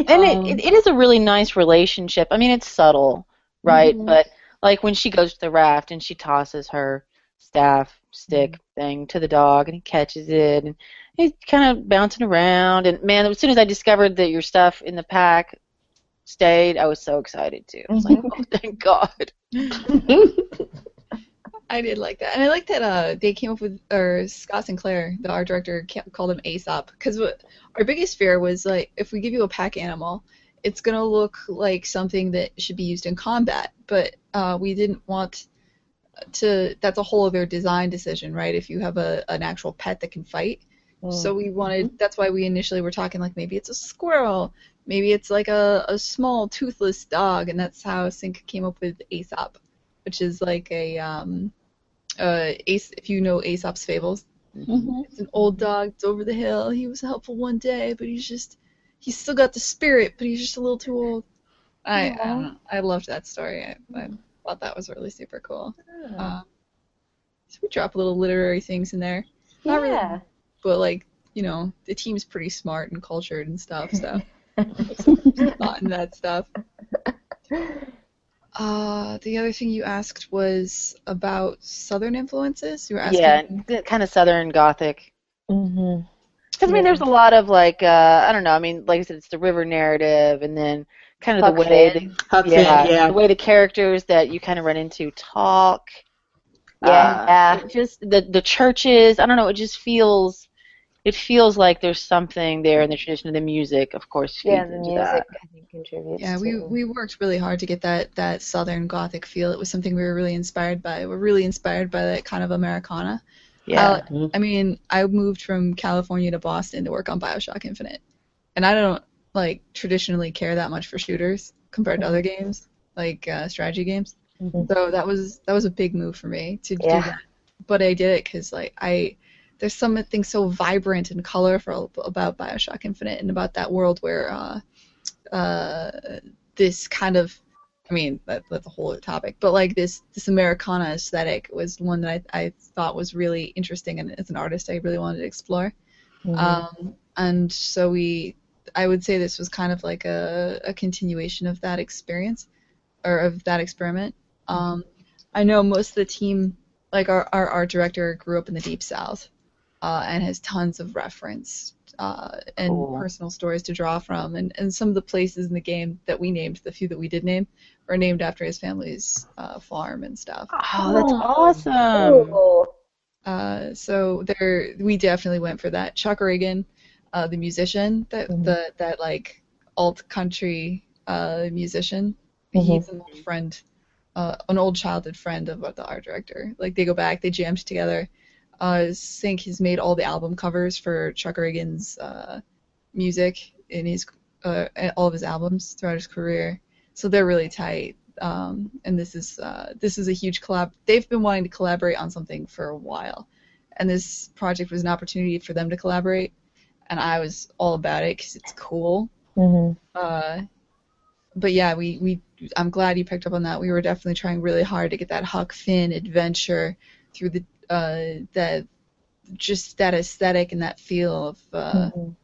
And Um, it, it, is a really nice relationship. I mean, it's subtle, right? Mhm. But like when she goes to the raft and she tosses her staff stick thing to the dog and he catches it and he's kind of bouncing around. And man, as soon as I discovered that your stuff in the pack stayed, I was so excited too. I was like, oh, thank God. I did like that, and I like that uh, they came up with, or Scott Sinclair, the art director, called him Aesop, because our biggest fear was like if we give you a pack animal, it's gonna look like something that should be used in combat, but uh, we didn't want to. That's a whole other design decision, right? If you have a an actual pet that can fight, so we wanted. That's why we initially were talking like maybe it's a squirrel, maybe it's like a a small toothless dog, and that's how Sinc came up with Aesop which is like a um, uh, Ace. If you know Aesop's Fables, it's an old dog. It's over the hill. He was helpful one day, but he's just he's still got the spirit, but he's just a little too old. I I, don't know. I loved that story. I, I thought that was really super cool. Uh, so we drop a little literary things in there, Not really. but like you know the team's pretty smart and cultured and stuff, so thought in that stuff. Uh, the other thing you asked was about Southern influences. You were asking. Yeah, kind of Southern Gothic. hmm Because I mean, there's a lot of like uh, I don't know. I mean, like I said, it's the river narrative, and then kind of the way Finn. the, Huck yeah, Finn, yeah. the way the characters that you kind of run into talk. Yeah, Uh, yeah. just the the churches. I don't know. It just feels. It feels like there's something there in the tradition of the music. Of course, Yeah, the into music that. I think contributes. Yeah, we to- we worked really hard to get that that Southern Gothic feel. It was something we were really inspired by. We're really inspired by that kind of Americana. Yeah. Uh, I mean, I moved from California to Boston to work on Bioshock Infinite, and I don't like traditionally care that much for shooters compared to other games like uh, strategy games. Mhm. So that was that was a big move for me to do that. But I did it because like I there's something so vibrant and colorful about Bioshock Infinite and about that world where uh, uh, this kind of I mean that, that's a whole other topic, but like this this Americana aesthetic was one that I, I thought was really interesting, and as an artist, I really wanted to explore. Mhm. Um, and so we, I would say this was kind of like a, a continuation of that experience, or of that experiment. Um, I know most of the team, like our, our art director, grew up in the Deep South, uh, and has tons of reference uh, and Cool. personal stories to draw from. And, and some of the places in the game that we named, the few that we did name, are named after his family's uh, farm and stuff. Oh, that's awesome. Cool. Uh, so there, we definitely went for that. Chuck Ragan, uh, the musician, that Mhm. the that like alt country uh, musician, Mhm. he's an old friend, uh, an old childhood friend of the art director. Like they go back, they jammed together. Uh, Sinc has made all the album covers for Chuck Ragan's uh, music in his uh, all of his albums throughout his career. So they're really tight. Um, and this is uh, this is a huge collab. They've been wanting to collaborate on something for a while, and this project was an opportunity for them to collaborate. And I was all about it because it's cool. Mhm. Uh, but yeah, we, we I'm glad you picked up on that. We were definitely trying really hard to get that Huck Finn adventure through the uh, that just that aesthetic and that feel of uh, Mhm.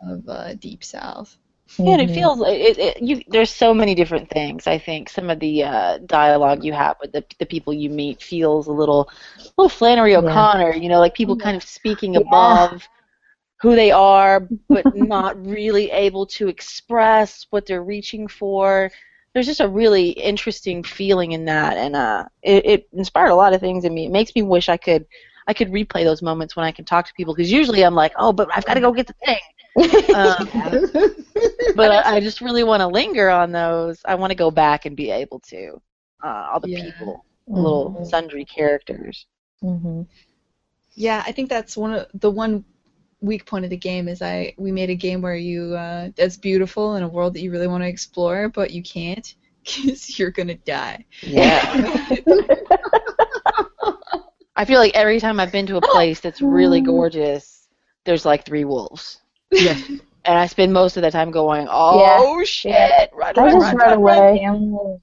of uh, Deep South. Yeah, and it Mhm. feels it, it, you. There's so many different things. I think some of the uh, dialogue you have with the the people you meet feels a little, a little Flannery Yeah. O'Connor. You know, like people kind of speaking Yeah. above who they are, but not really able to express what they're reaching for. There's just a really interesting feeling in that, and uh, it, it inspired a lot of things in me. It makes me wish I could I could replay those moments when I can talk to people because usually I'm like, oh, but I've got to go get the thing. Um, but I, I just really want to linger on those. I want to go back and be able to uh, all the Yeah. people, the little sundry characters. hmm Yeah, I think that's one of the one weak point of the game is I we made a game where you uh, that's beautiful in a world that you really want to explore, but you can't because you're gonna die. Yeah. I feel like every time I've been to a place that's really gorgeous, there's like three wolves. Yes. And I spend most of the time going, oh shit, Yeah. run, I run, just run, run run. away. Damn.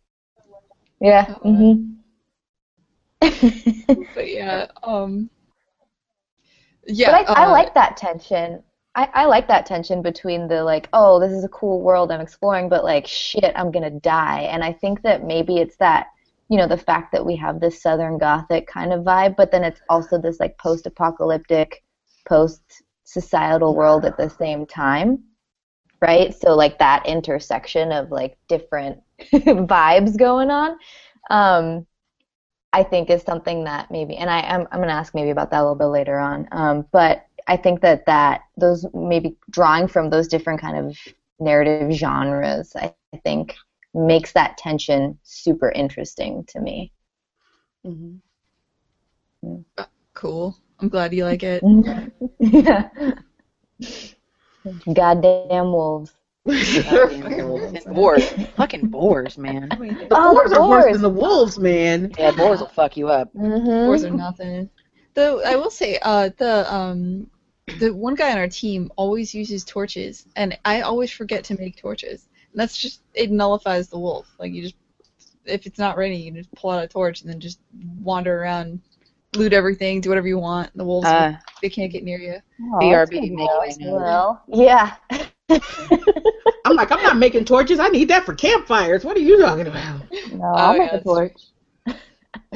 Yeah. hmm But yeah, um, yeah. but I, I uh, like that tension. I, I like that tension between the like, oh, this is a cool world I'm exploring, but like, shit, I'm gonna die. And I think that maybe it's that, you know, the fact that we have this Southern Gothic kind of vibe, but then it's also this like post-apocalyptic, post-societal world at the same time, right? So like that intersection of like different vibes going on. Um, I think is something that maybe, and I, I'm, I'm going to ask maybe about that a little bit later on. Um, but I think that that those maybe drawing from those different kind of narrative genres, I, I think makes that tension super interesting to me. Mm-hmm. cool. I'm glad you like it. yeah. Goddamn wolves. And boars. Fucking boars, man. The Oh, boars the are worse than the wolves, man. Yeah, boars will fuck you up. Mm-hmm. Boars are nothing. Though I will say, uh, the um, the one guy on our team always uses torches, and I always forget to make torches. And that's just it nullifies the wolf. Like you just, if it's not raining, you just pull out a torch and then just wander around, loot everything, do whatever you want. The wolves Uh, they can't get near you. BRB making Always me Yeah. I'm like, I'm not making torches. I need that for campfires. What are you talking about? No, I'll Oh, make yeah, a torch.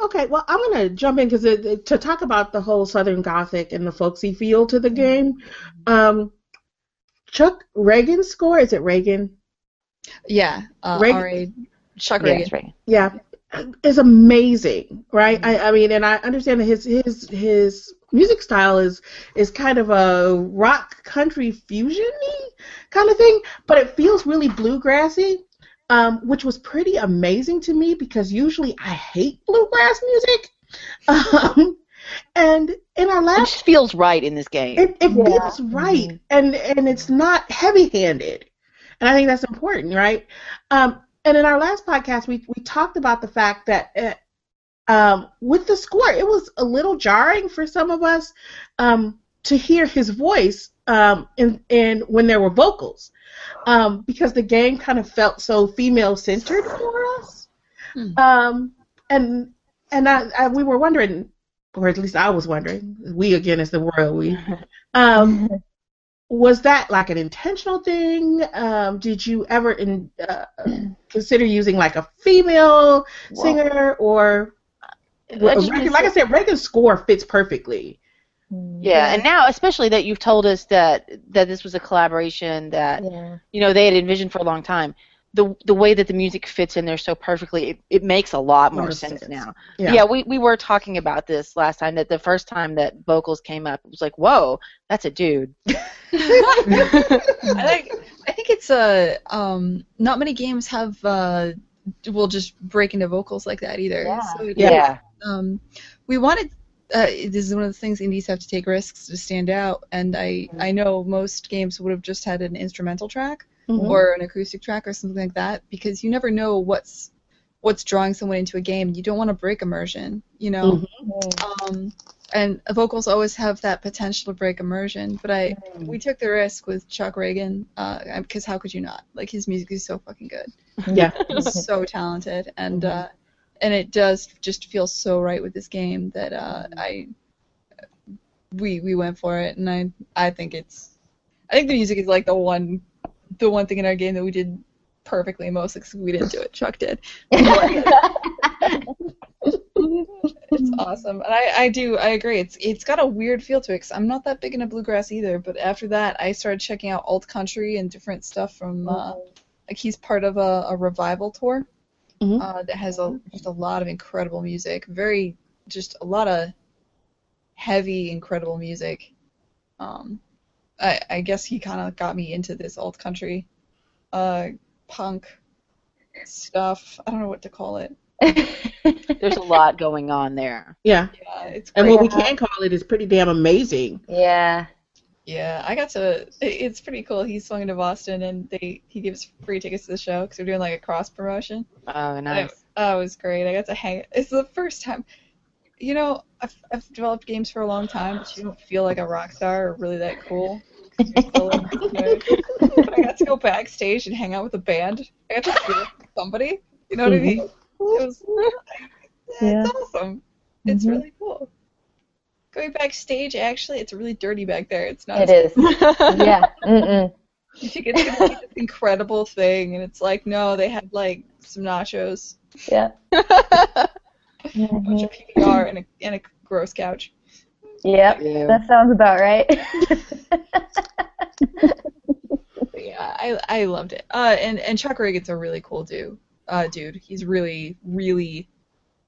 okay, well, I'm going to jump in because to talk about the whole Southern Gothic and the folksy feel to the game, um, Chuck Ragan's score, is it Ragan? Yeah. Uh, Ragan- R.A. Chuck Yeah, Ragan. that's right. Yeah, is amazing, right? I, I mean, and I understand that his his his music style is is kind of a rock country fusion-y kind of thing, but it feels really bluegrassy, um, which was pretty amazing to me because usually I hate bluegrass music. Um, and in our It last just feels right in this game. it, it Yeah. feels right and and it's not heavy handed and i think that's important right um, and in our last podcast we, we talked about the fact that uh, um, with the score it was a little jarring for some of us um, to hear his voice um, in, in when there were vocals um, because the game kind of felt so female centered for us Hmm. um, and and I, I, we were wondering or at least I was wondering, we again as the world, we, um, was that like an intentional thing? Um, did you ever in, uh, consider using like a female singer or I Ragan, like I said, Ragan's score fits perfectly. Yeah, and now especially that you've told us that that this was a collaboration that Yeah. you know they had envisioned for a long time. The the way that the music fits in there so perfectly, it, it makes a lot more Lot sense, sense. now. Yeah. we, we were talking about this last time that the first time that vocals came up, it was like, whoa, that's a dude. I think I think it's uh, um not many games have uh will just break into vocals like that either. Yeah. So it- Yeah. Um, we wanted. Uh, this is one of the things indies have to take risks to stand out, and I I know most games would have just had an instrumental track Mhm. or an acoustic track or something like that because you never know what's what's drawing someone into a game. You don't want to break immersion, you know. Um, and vocals always have that potential to break immersion, but I we took the risk with Chuck Ragan because how could you not? Like his music is so fucking good. Yeah. He's so talented, and uh, and it does just feel so right with this game that uh, I we we went for it, and I I think it's I think the music is like the one the one thing in our game that we did perfectly mostly because we didn't do it. Chuck did. It's awesome, and I, I do I agree. It's it's got a weird feel to it. Cause I'm not that big into bluegrass either, but after that, I started checking out alt country and different stuff from uh, like he's part of a, a revival tour Mhm. uh, that has a just a lot of incredible music. Very just a lot of heavy, incredible music. Um, I I guess he kind of got me into this alt country, uh, punk stuff. I don't know what to call it. There's a lot going on there. Yeah. Yeah, it's And what we can call it is pretty damn amazing. yeah. Yeah, I got to. It's pretty cool. He's swinging to Boston, and they he gives free tickets to the show because we're doing like a cross promotion. Oh, And nice. It, oh, it was great. I got to hang. It's the first time. You know, I've, I've developed games for a long time, but you don't feel like a rock star or really that cool. still in the. But I got to go backstage and hang out with a band. I got to feel like somebody. You know what I mean? It was. Yeah. It's awesome. It's Mhm. really cool. Going backstage, actually, it's really dirty back there. It's not. It as is. Yeah. Mm-mm. You think it's gonna be this incredible thing, and it's like, no, they had like some nachos, Yeah. a bunch of PBR, and a and a gross couch. Yep. Ew. That sounds about right. Yeah, I I loved it. Uh, and and Chuck Ragan's a really cool dude. Uh, dude, he's really really.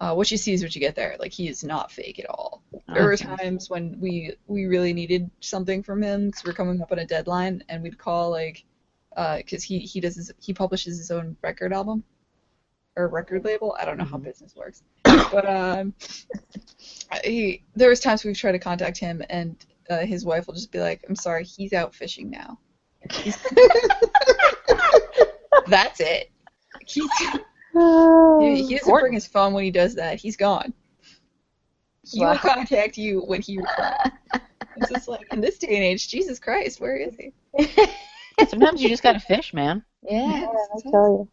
Uh, what you see is what you get there. Like he is not fake at all. There were times when we we really needed something from him because we're coming up on a deadline, and we'd call like, because he he does his, he publishes his own record album or record label. I don't know how business works, but um, he there was times we've tried to contact him, and uh, his wife will just be like, "I'm sorry, he's out fishing now." That's it. He's, he, he doesn't bring his phone when he does that. He's gone. He will contact you when he returns. It's just like in this day and age, Jesus Christ, where is he? Sometimes you just gotta fish, man. yeah. I tell you.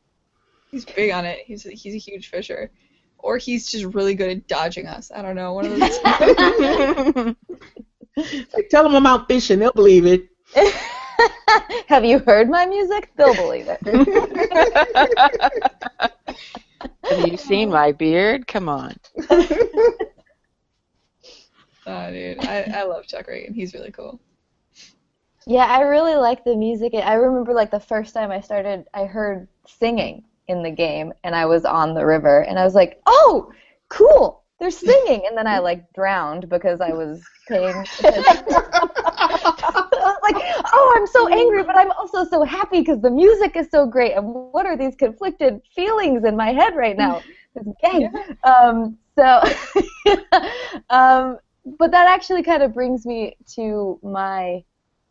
He's big on it. He's a, he's a huge fisher, or he's just really good at dodging us. I don't know. One of those. Like, tell them I'm out fishing, they'll believe it. Have you heard my music? They'll believe it. Have you seen my beard? Come on. oh, dude, I, I love Chuck Ragan. He's really cool. Yeah, I really like the music. I remember like the first time I started, I heard singing in the game, and I was on the river, and I was like, "Oh, cool! They're singing!" And then I like drowned because I was paying. Attention. I was like, "Oh, I'm so angry, but I'm also so happy because the music is so great." And what are these conflicted feelings in my head right now? This game. Um, so, um, but that actually kind of brings me to my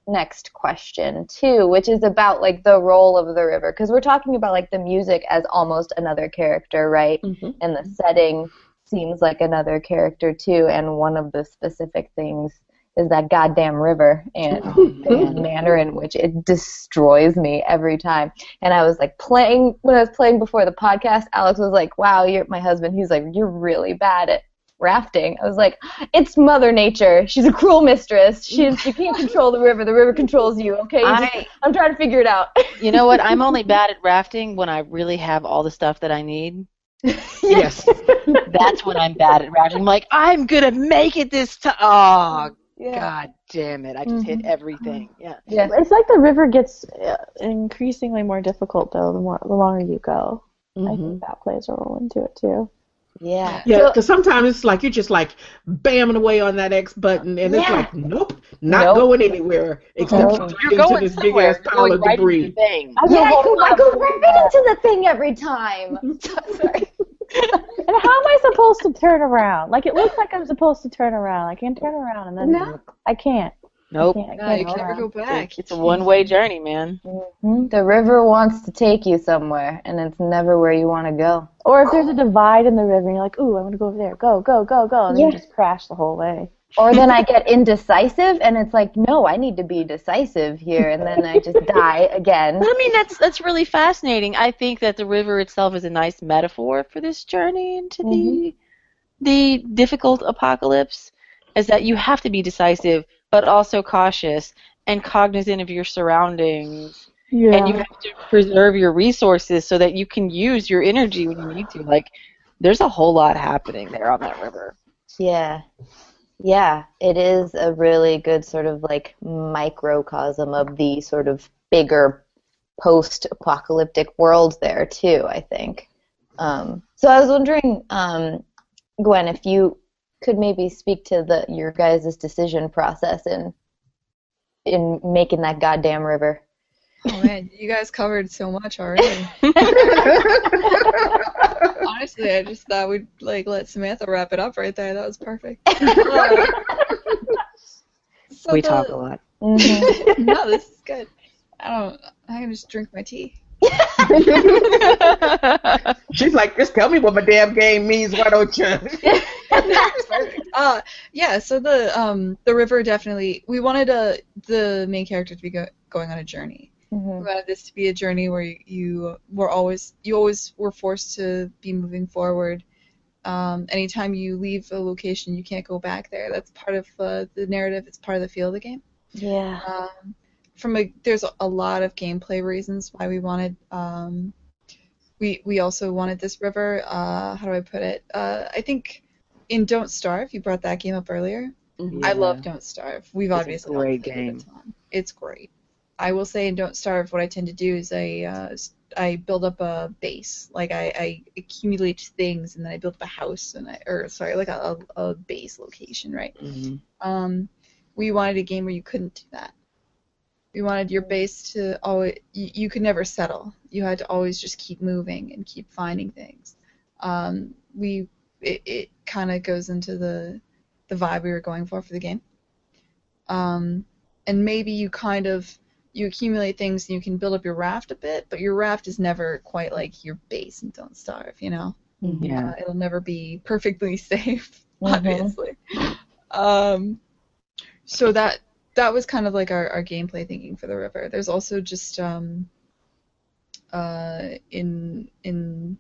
next question too, which is about like the role of the river because we're talking about like the music as almost another character, right? Mhm. And the setting seems like another character too. And one of the specific things is that goddamn river and the manner in which it destroys me every time. And I was like playing when I was playing before the podcast. Alex was like, "Wow, you're my husband." He's like, "You're really bad at." rafting i was like it's mother nature she's a cruel mistress she, she can't control the river the river controls you okay You just- I, i'm trying to figure it out you know what? I'm only bad at rafting when I really have all the stuff that I need. Yes. That's when I'm bad at rafting. I'm like, I'm gonna make it this time. Oh, yeah god damn it! I just hit everything. Yeah. yeah It's like the river gets uh, increasingly more difficult though the more the longer you go. I Mhm. think that plays a role into it too. yeah Yeah, So- because sometimes it's like you're just like bamming away on that X button, and it's like, nope, not Nope. going anywhere except Nope. You're into going this big somewhere. ass You're pile going of right into debris. the thing. I yeah, I go, go, I go right into the thing every time. Sorry. And how am I supposed to turn around? Like it looks like I'm supposed to turn around. I can't turn around and then No. I can't. Nope. I can't. I No, can't you can turn never go back. It's a one-way journey, man. Mhm. The river wants to take you somewhere, and it's never where you want to go. Or if there's a divide in the river and you're like, ooh, I want to go over there. Go, go, go, go. And then you just crash the whole way. Or then I get indecisive, and it's like, no, I need to be decisive here, and then I just die again. But I mean, that's that's really fascinating. I think that the river itself is a nice metaphor for this journey into the mm-hmm. the difficult apocalypse. Is that you have to be decisive, but also cautious and cognizant of your surroundings, Yeah. and you have to preserve your resources so that you can use your energy when you need to. Like, there's a whole lot happening there on that river. Yeah. Yeah, it is a really good sort of like microcosm of the sort of bigger post-apocalyptic world there too. I think. Um, so I was wondering, um, Gwen, if you could maybe speak to the your guys' decision process in in making that goddamn river. Oh man, you guys covered so much already. Honestly, I just thought we'd like let Samantha wrap it up right there. That was perfect. So we the- talk a lot. Mhm. no, this is good. I don't. I can just drink my tea. She's like, just tell me what my damn game means. Why don't you? Uh, yeah. So the um the river definitely. We wanted uh the main character to be go- going on a journey. We Mhm. wanted this to be a journey where you were always you always were forced to be moving forward. Um, anytime you leave a location, you can't go back there. That's part of uh, the narrative. It's part of the feel of the game. Yeah. Um, from a there's a lot of gameplay reasons why we wanted. Um, we we also wanted this river. Uh, how do I put it? Uh, I think in Don't Starve, you brought that game up earlier. I love Don't Starve. We've It's obviously all great played it a ton. It's great. I will say in Don't Starve, what I tend to do is I uh, I build up a base. Like I, I accumulate things and then I build up a house and I or sorry like a, a, base location, right? Mhm. Um, we wanted a game where you couldn't do that. We wanted your base to always you, you could never settle. You had to always just keep moving and keep finding things. Um, we it, it kind of goes into the the vibe we were going for for the game. Um, and maybe you kind of you accumulate things and you can build up your raft a bit, but your raft is never quite like your base and don't starve, you know. Yeah. Uh, it'll never be perfectly safe, Mhm. obviously. Um, so that that was kind of like our, our gameplay thinking for the river. There's also just um, uh, in in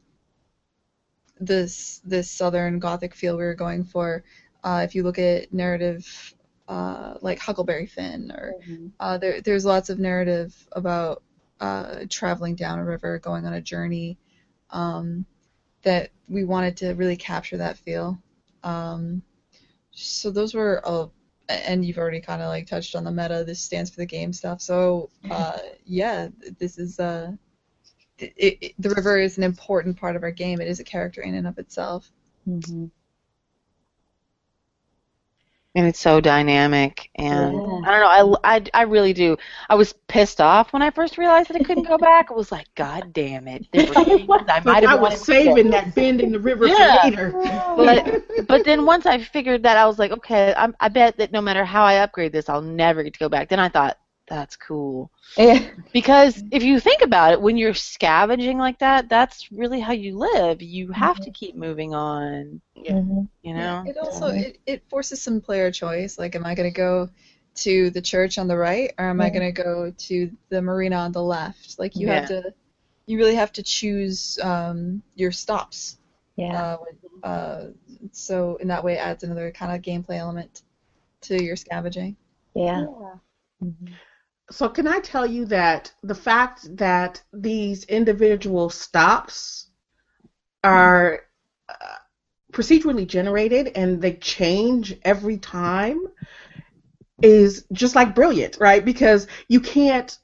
this this southern gothic feel we were going for. Uh, if you look at narrative uh, like Huckleberry Finn, or uh, there, there's lots of narrative about uh, traveling down a river, going on a journey. Um, that we wanted to really capture that feel. Um, so those were all, and you've already kind of like touched on the meta. This stands for the game stuff. So uh, yeah, this is uh, it, it, the river is an important part of our game. It is a character in and of itself. Mhm. And it's so dynamic and Yeah. i don't know I, I, I really do i was pissed off when i first realized that i couldn't go back i was like god damn it i might I was saving that bend in the river Yeah. for later. but but then once I figured that, I was like, okay, I, I bet that no matter how I upgrade this, I'll never get to go back. Then I thought, that's cool. Yeah. Because if you think about it, when you're scavenging like that, that's really how you live. You have to keep moving on, Mhm. you know? It also it, it forces some player choice. Like, am I going to go to the church on the right, or am I going to go to the marina on the left? Like, you have Yeah. to, you really have to choose um, your stops. Yeah. Uh, uh, so in that way, it adds another kind of gameplay element to your scavenging. Yeah. So can I tell you that the fact that these individual stops are uh, procedurally generated and they change every time is just like brilliant, right? Because you can't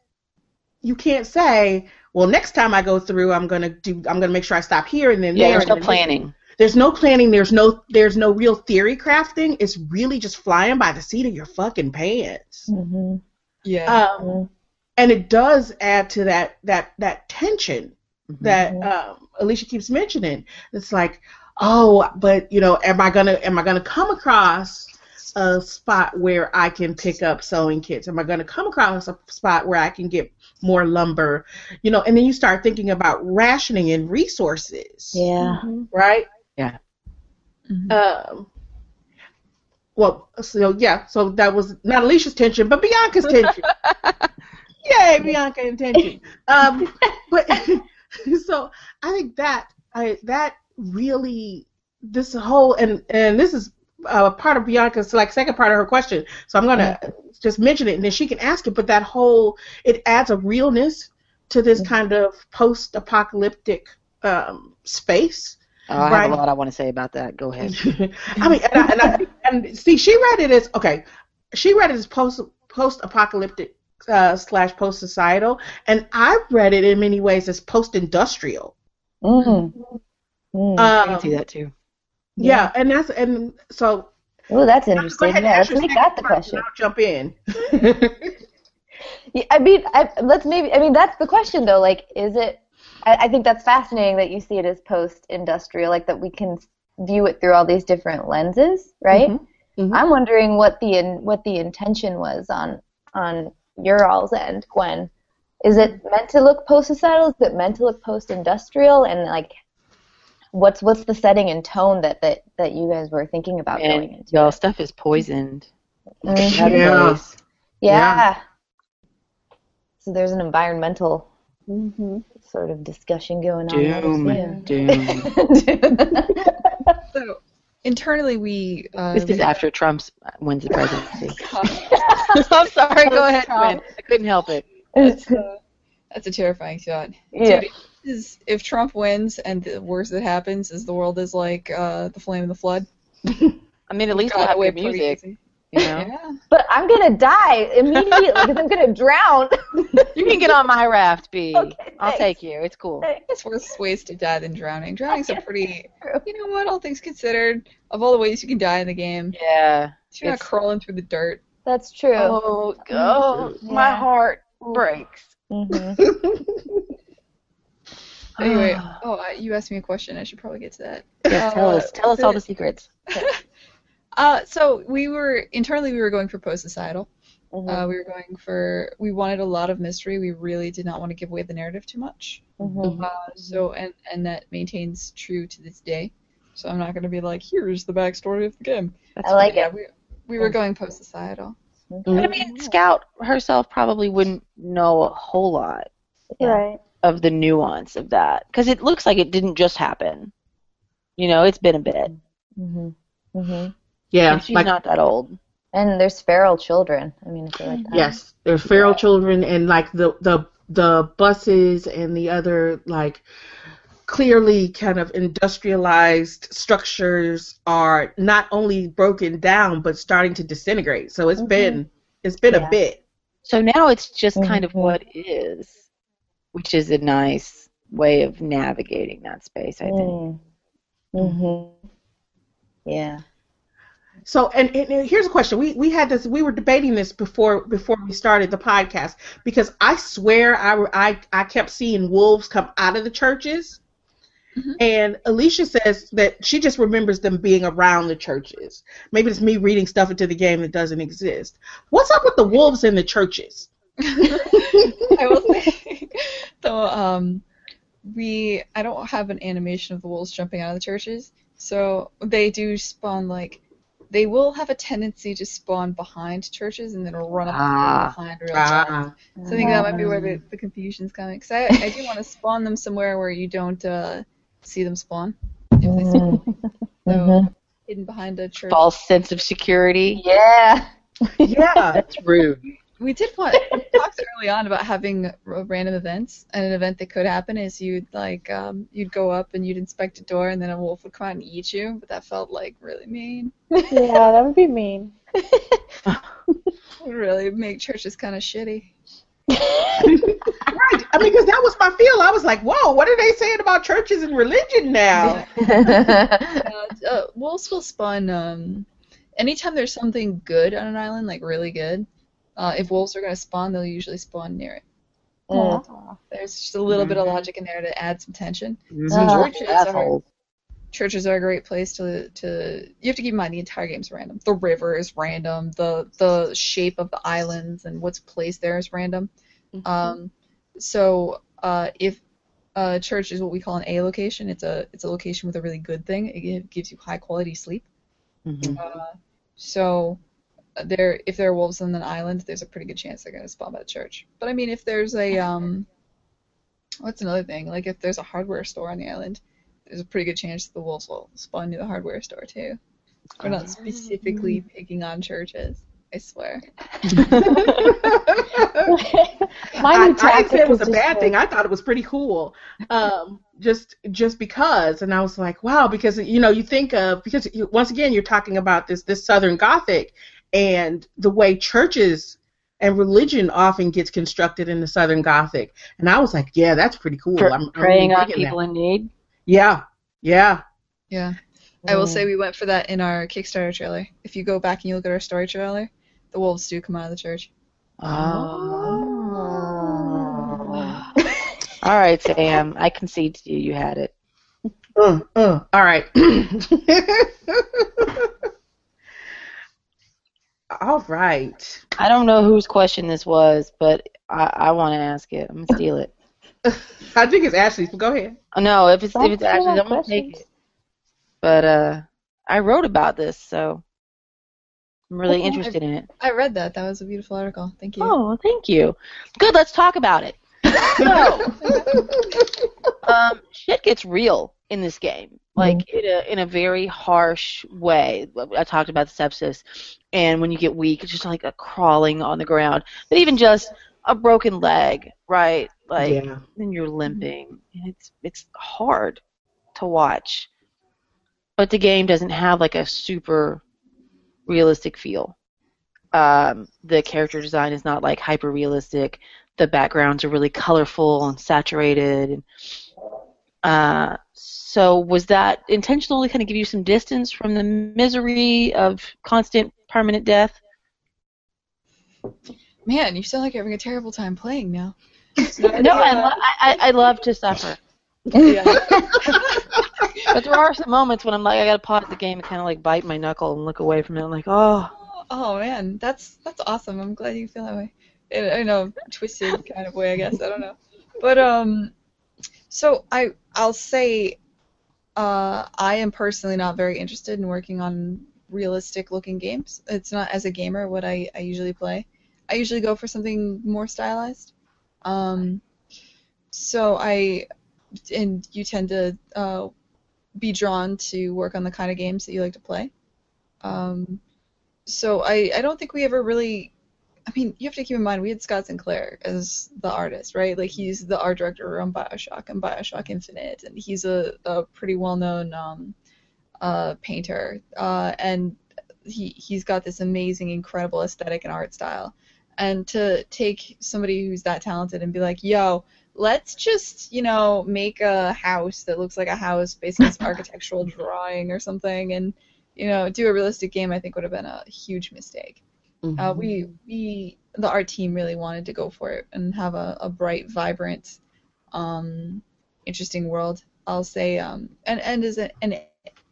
you can't say, well, next time I go through, I'm gonna do, I'm gonna make sure I stop here and then Yeah, there. there's and no then- planning. There's no planning. There's no there's no real theory crafting. It's really just flying by the seat of your fucking pants. Mhm. Yeah. Um, and it does add to that that that tension that Mhm. um, Alisha keeps mentioning. It's like, oh, but you know, am I gonna am I gonna come across a spot where I can pick up sewing kits? Am I gonna come across a spot where I can get more lumber? You know, and then you start thinking about rationing and resources. Yeah. Right. Mhm. Um. Well, so yeah, so that was not Alisha's tension, but Bianca's tension. Yay, Bianca and tension. Um, but so I think that I that really this whole and and this is uh, part of Bianca's like second part of her question. So I'm gonna just mention it and then she can ask it. But that whole it adds a realness to this kind of post-apocalyptic um, space Oh, I have a lot I want to say about that. Go ahead. I mean, and, I, and, I, and see, she read it as okay. She read it as post post apocalyptic uh, slash post societal, and I read it in many ways as post industrial. Mm. Mm. I can see that too. Yeah, and that's and so. oh, that's interesting. Yeah, let's make that the question. I'll jump in. Yeah, I mean, I, let's maybe. I mean, that's the question though. Like, is it? I, I think that's fascinating that you see it as post-industrial, like that we can view it through all these different lenses, right? Mhm, mhm. I'm wondering what the in, what the intention was on on your all's end, Gwen. Is it meant to look post-societal? Is it meant to look post-industrial? And like, what's what's the setting and tone that that, that you guys were thinking about going into? y'all stuff is poisoned. Mhm. That Yeah. Yeah. So there's an environmental hmm sort of discussion going on. Doom. Doom. So internally, we. Uh, This is we- after Trump's wins the presidency. I'm sorry. Go ahead, Trump. I couldn't help it. that's, uh, that's a terrifying thought. yeah. Dude, is if Trump wins and the worst that happens is the world is like uh, the flame and the flood. I mean, at least we'll have good pretty music. Easy. You know, Yeah. But I'm gonna die immediately because I'm gonna drown. you can get on my raft, B. Okay, I'll thanks. take you. It's cool. It's worse ways to die than drowning. Drowning's a pretty, you know what? All things considered, of all the ways you can die in the game, Yeah. you're not crawling through the dirt. That's true. Oh, oh my heart breaks. Mm-hmm. Anyway, oh, uh, you asked me a question. I should probably get to that. yes, tell Uh, us. Tell us all the secrets. Uh, so we were internally we were going for post societal. hmm Uh, we were going for we wanted a lot of mystery. We really did not want to give away the narrative too much. hmm Uh, so and and that maintains true to this day. So I'm not going to be like, here's the backstory of the game. That's I like yeah, it. we we were going post societal. But I mean, Scout herself probably wouldn't know a whole lot Yeah. Right. of the nuance of that because it looks like it didn't just happen. You know, it's been a bit. Yeah, and she's like not that old. And there's feral children. I mean, I like that. yes, there's feral children and like the the the buses and the other like clearly kind of industrialized structures are not only broken down but starting to disintegrate. So it's Mhm. been it's been Yeah. a bit. So now it's just kind of Mhm. what is, which is a nice way of navigating that space, I think. Mm. hmm Yeah. So and, and, here's a question. We we had this we were debating this before before we started the podcast because I swear I I I kept seeing wolves come out of the churches. Mhm. And Alisha says that she just remembers them being around the churches. Maybe it's me reading stuff into the game that doesn't exist. What's up with the wolves in the churches? I will say, So, um, we I don't have an animation of the wolves jumping out of the churches, so they do spawn like they will have a tendency to spawn behind churches and then run up Ah. behind real giants. Ah, So I think that might be where the, the confusion's coming. Because I, I do want to spawn them somewhere where you don't uh, see them spawn. If they spawn so Mhm. hidden behind a church. False sense of security. Yeah. yeah. That's rude. We did want we talked early on about having random events, and an event that could happen is you'd like um, you'd go up and you'd inspect a door, and then a wolf would come out and eat you. But that felt like really mean. Yeah, that would be mean. Really make churches kind of shitty. Right. I mean, because that was my feel. I was like, whoa, what are they saying about churches and religion now? Uh, uh, wolves will spawn um, anytime there's something good on an island, like really good. Uh, if wolves are going to spawn, they'll usually spawn near it. Mm. There's just a little bit of logic in there to add some tension. Uh, Churches are, churches are a great place to to you have to keep in mind the entire game's random. The river is random. The the shape of the islands and what's placed there is random. Um, so uh, if a church is what we call an A location, it's a it's a location with a really good thing. It gives you high quality sleep. Mhm. Uh, so there, if there are wolves on an island, there's a pretty good chance they're going to spawn by the church. But I mean, if there's a um, what's another thing? Like if there's a hardware store on the island, there's a pretty good chance the wolves will spawn near the hardware store too. We're not specifically picking on churches. I swear. My I, new I didn't say it was is a bad to- thing. I thought it was pretty cool. Um, just just because, and I was like, wow, because you know you think of because you, once again you're talking about this this Southern Gothic and the way churches and religion often gets constructed in the Southern Gothic, and I was like, yeah, that's pretty cool. Pr- I'm, I'm preying really on people that. in need. Yeah, yeah. Yeah. I will say we went for that in our Kickstarter trailer. If you go back and you look at our story trailer, the wolves do come out of the church. Oh. All right, Sam. I concede to you. You had it. Uh, uh, all right. all right. I don't know whose question this was, but I, I want to ask it. I'm gonna steal it. I think it's Ashley's, but go ahead. Oh, no, if it's if it's Don't steal actually, my I'm gonna take it. But uh, I wrote about this, so I'm really Okay. interested in it. I read that. That was a beautiful article. Thank you. Oh, thank you. Good. Let's talk about it. So, um, shit gets real in this game, like in a in a very harsh way. I talked about the sepsis, and when you get weak, it's just like a crawling on the ground. But even just a broken leg, right? Like yeah. then you're limping. And it's it's hard to watch. But the game doesn't have like a super realistic feel. Um, the character design is not like hyper realistic. The backgrounds are really colorful and saturated. And, uh, so was that intentional to kind of give you some distance from the misery of constant permanent death? Man, you sound like you're having a terrible time playing now. No, I, lo- I, I love to suffer. Yeah. But there are some moments when I'm like, I gotta pause the game and kind of like bite my knuckle and look away from it. I'm like, oh, Oh man, that's that's awesome. I'm glad you feel that way. In, in a twisted kind of way, I guess. I don't know. But um, so I I'll say, uh, I am personally not very interested in working on realistic looking games. It's not as a gamer what I I usually play. I usually go for something more stylized. Um, so I and you tend to uh, be drawn to work on the kind of games that you like to play. Um, so I, I don't think we ever really I mean, you have to keep in mind we had Scott Sinclair as the artist, right? Like he's the art director on Bioshock and Bioshock Infinite, and he's a, a pretty well known um, uh, painter. Uh, and he he's got this amazing, incredible aesthetic and art style. And to take somebody who's that talented and be like, yo, let's just, you know, make a house that looks like a house based on this architectural drawing or something and you know, do a realistic game, I think would have been a huge mistake. Uh, we, we, the art team really wanted to go for it and have a, a bright, vibrant, um, interesting world. I'll say, um, and and as an, an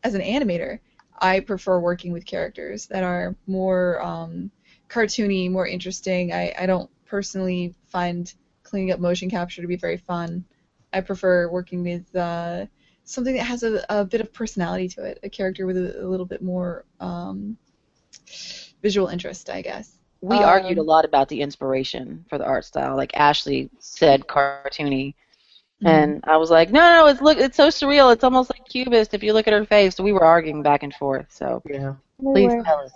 as an animator, I prefer working with characters that are more um, cartoony, more interesting. I, I don't personally find cleaning up motion capture to be very fun. I prefer working with uh, something that has a, a bit of personality to it, a character with a, a little bit more um, visual interest, I guess. We Um, argued a lot about the inspiration for the art style. Like Ashley said, cartoony, and I was like, no, no, it's look, it's so surreal. It's almost like cubist if you look at her face. So we were arguing back and forth. So Yeah. please Anyway, tell us.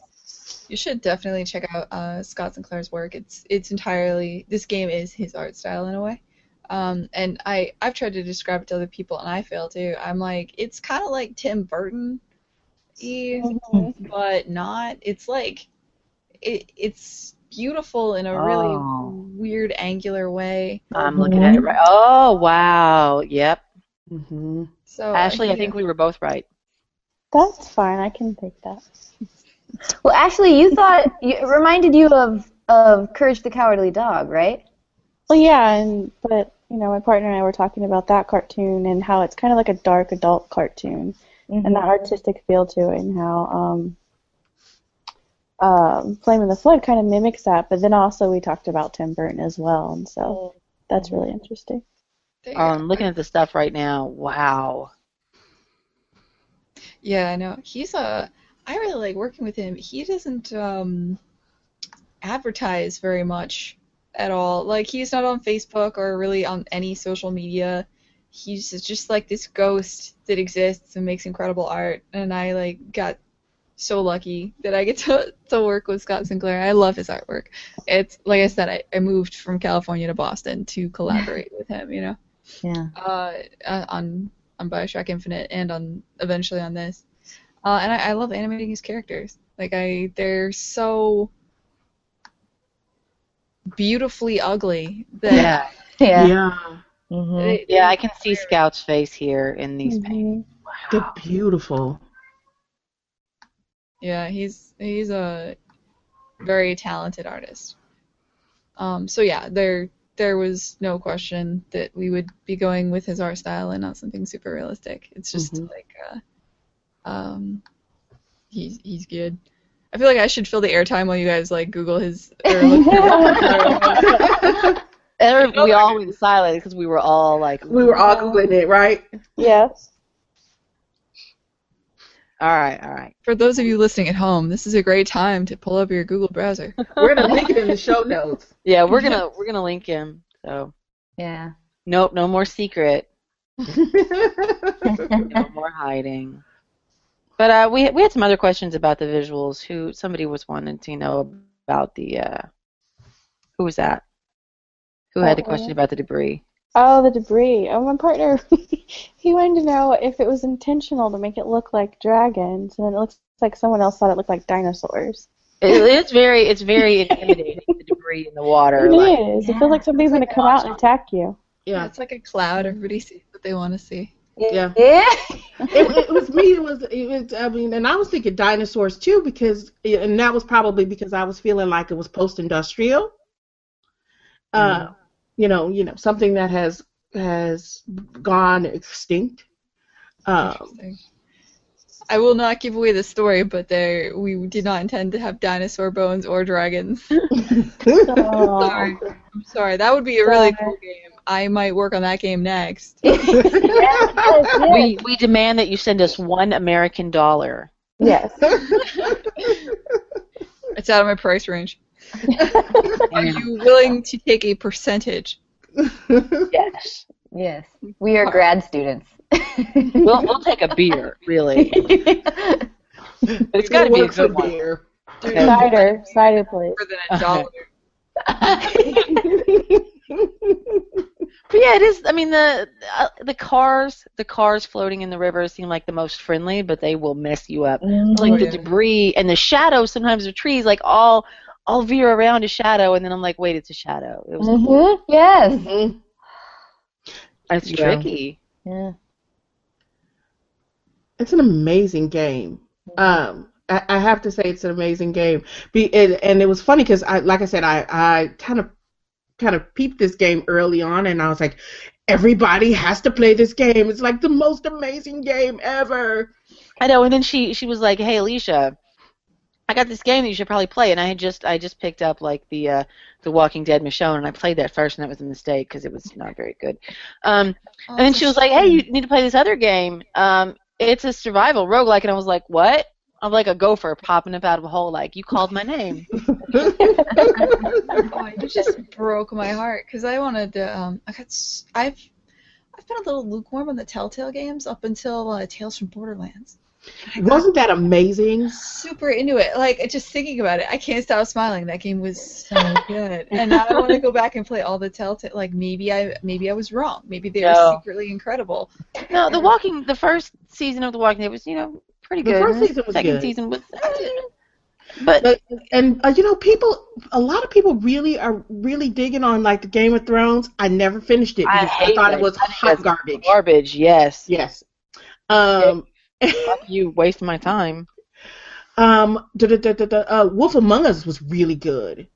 You should definitely check out uh, Scott Sinclair's work. It's it's entirely this game is his art style in a way. Um, and I I've tried to describe it to other people and I fail too. I'm like it's kind of like Tim Burton, but not. It's like it it's beautiful in a really Oh. weird angular way. I'm looking at it right. Oh wow, yep. Mm-hmm. So Ashley, I yeah. think we were both right. That's fine. I can take that. Well, Ashley, you thought it reminded you of of Courage the Cowardly Dog, right? Well, yeah, and but you know, my partner and I were talking about that cartoon and how it's kind of like a dark adult cartoon, and that artistic feel to it, and how um, um, Flame in the Flood kind of mimics that. But then also we talked about Tim Burton as well, and so that's really interesting. There you go. Um, looking at the stuff right now. Wow. Yeah, I know. He's a. I really like working with him. He doesn't um, advertise very much at all. Like he's not on Facebook or really on any social media. He's just like this ghost that exists and makes incredible art. And I like got so lucky that I get to to work with Scott Sinclair. I love his artwork. It's like I said, I, I moved from California to Boston to collaborate with him. You know, Yeah. uh, uh, on on Bioshock Infinite and on eventually on this. Uh, and I, I love animating his characters. Like I, they're so beautifully ugly that Yeah. Yeah. Yeah, hmm they- Yeah, I can see Scout's face here in these paintings. they're beautiful. Yeah, he's he's a very talented artist. Um, so yeah, there there was no question that we would be going with his art style and not something super realistic. It's just Mhm. like uh, um, he's he's good. I feel like I should fill the airtime while you guys like Google his. Or Every- we all went silent because we were all like, We were all googling it, right? Yes. All right, all right. For those of you listening at home, this is a great time to pull up your Google browser. We're gonna link it in the show notes. Yeah, we're gonna we're gonna link him. So Yeah. nope, no more secret, no more hiding. But uh, we we had some other questions about the visuals. Who somebody was wanting to know about the uh, who was that? Who had the question about the debris? Oh, the debris. Oh, my partner, he wanted to know if it was intentional to make it look like dragons, and then it looks like someone else thought it looked like dinosaurs. It, it's very it's very intimidating. the debris in the water. It like- is. It feels like something's going to come out and attack you. Yeah, it's like a cloud. Everybody sees what they want to see. Yeah. Yeah. it, it was me. It was. It was. I mean, and I was thinking dinosaurs too because, and that was probably because I was feeling like it was post-industrial. Uh, you know, you know, something that has has gone extinct. Um, I will not give away the story, but there we did not intend to have dinosaur bones or dragons. Oh. sorry. I'm sorry. That would be a really cool game. I might work on that game next. We we demand that you send us one American dollar. Yes. It's out of my price range. Are you willing to take a percentage? Yes. yes. We are grad students. We'll we'll take a beer, really. But it's got to be a good one. beer. Dude, Cider. Cider, please. More than a dollar. But yeah, it is. I mean, the uh, the cars, the cars floating in the river seem like the most friendly, but they will mess you up. Like Oh, the debris and the shadows. Sometimes of trees, like all I'll veer around a shadow, and then I'm like, wait, it's a shadow. It was hmm Yes. It's Yeah. tricky. Yeah. It's an amazing game. Um, I, I have to say it's an amazing game. Be it, and it was funny because I, like I said, I, I kind of, kind of peeped this game early on, and I was like, everybody has to play this game. It's like the most amazing game ever. I know. And then she she was like, hey, Alisha. I got this game that you should probably play, and I had just I just picked up like the uh, the Walking Dead Michonne, and I played that first, and that was a mistake because it was not very good. Um, and then she was like, "Hey, you need to play this other game. Um, it's a survival roguelike." And I was like, "What?" I'm like a gopher popping up out of a hole. Like you called my name. Oh, you just broke my heart because I wanted to. Um, I got. s- I've. I've been a little lukewarm on the Telltale games up until uh, Tales from Borderlands. Wasn't that amazing? Super into it. Like just thinking about it, I can't stop smiling. That game was so good, and now I want to go back and play all the Telltale. Like maybe I maybe I was wrong. Maybe they were secretly incredible. No, the Walking, the first season of the Walking Dead was you know pretty The good. first season was second good. season was. eh. But But, and uh, you know, people, a lot of people really are really digging on like the Game of Thrones. I never finished it I because I, hate thought it. it was hot garbage. garbage. Yes. Yes. Um. Fuck you waste my time. Um. Da, da, da, da, da, uh, Wolf Among Us was really good.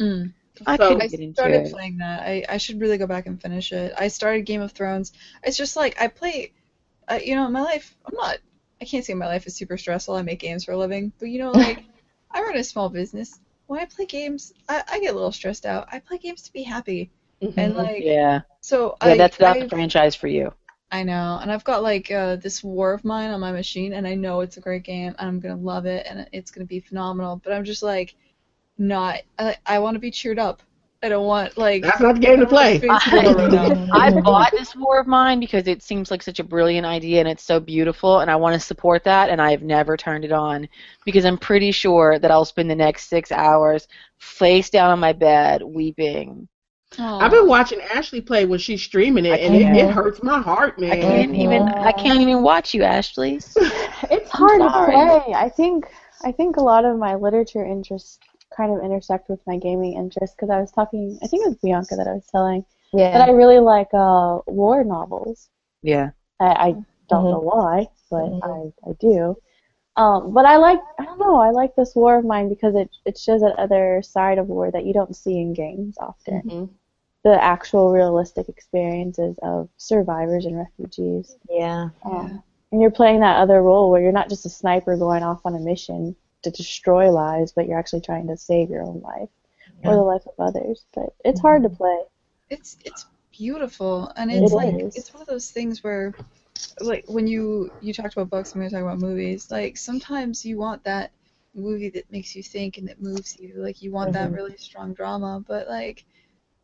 Mm. I So- couldn't I get into started it. playing that. I, I should really go back and finish it. I started Game of Thrones. It's just like I play, uh, you know, in my life. I'm not. I can't say my life is super stressful. I make games for a living, but you know, like I run a small business. When I play games, I, I get a little stressed out. I play games to be happy, and like Yeah. so. Yeah, I, that's not I, the franchise for you. I know, and I've got like uh, this War of Mine on my machine, and I know it's a great game, and I'm gonna love it, and it's gonna be phenomenal. But I'm just like, not. I, I want to be cheered up. I don't want like. That's not the game to play. I bought this War of Mine because it seems like such a brilliant idea and it's so beautiful, and I want to support that, and I have never turned it on because I'm pretty sure that I'll spend the next six hours face down on my bed weeping. I've been watching Ashley play when she's streaming it, and it, it hurts my heart, man. I can't even. I can't even watch you, Ashley. It's hard to sorry. play. I think I think a lot of my literature interests kind of intersect with my gaming interests because I was talking. I think it was Bianca that I was telling Yeah. that I really like uh, war novels. Yeah. I, I don't Mhm. know why, but Mhm. I, I do. Um, but I like I don't know I like this war of mine because it it shows that other side of war that you don't see in games often. Mhm. The actual realistic experiences of survivors and refugees. yeah. Um, and you're playing that other role where you're not just a sniper going off on a mission to destroy lives, but you're actually trying to save your own life or the life of others. But it's hard to play. it's it's beautiful and It it's like is. it's one of those things where like when you you talked about books and we were talking about movies like sometimes you want that movie that makes you think and that moves you like you want that Mhm. really strong drama but like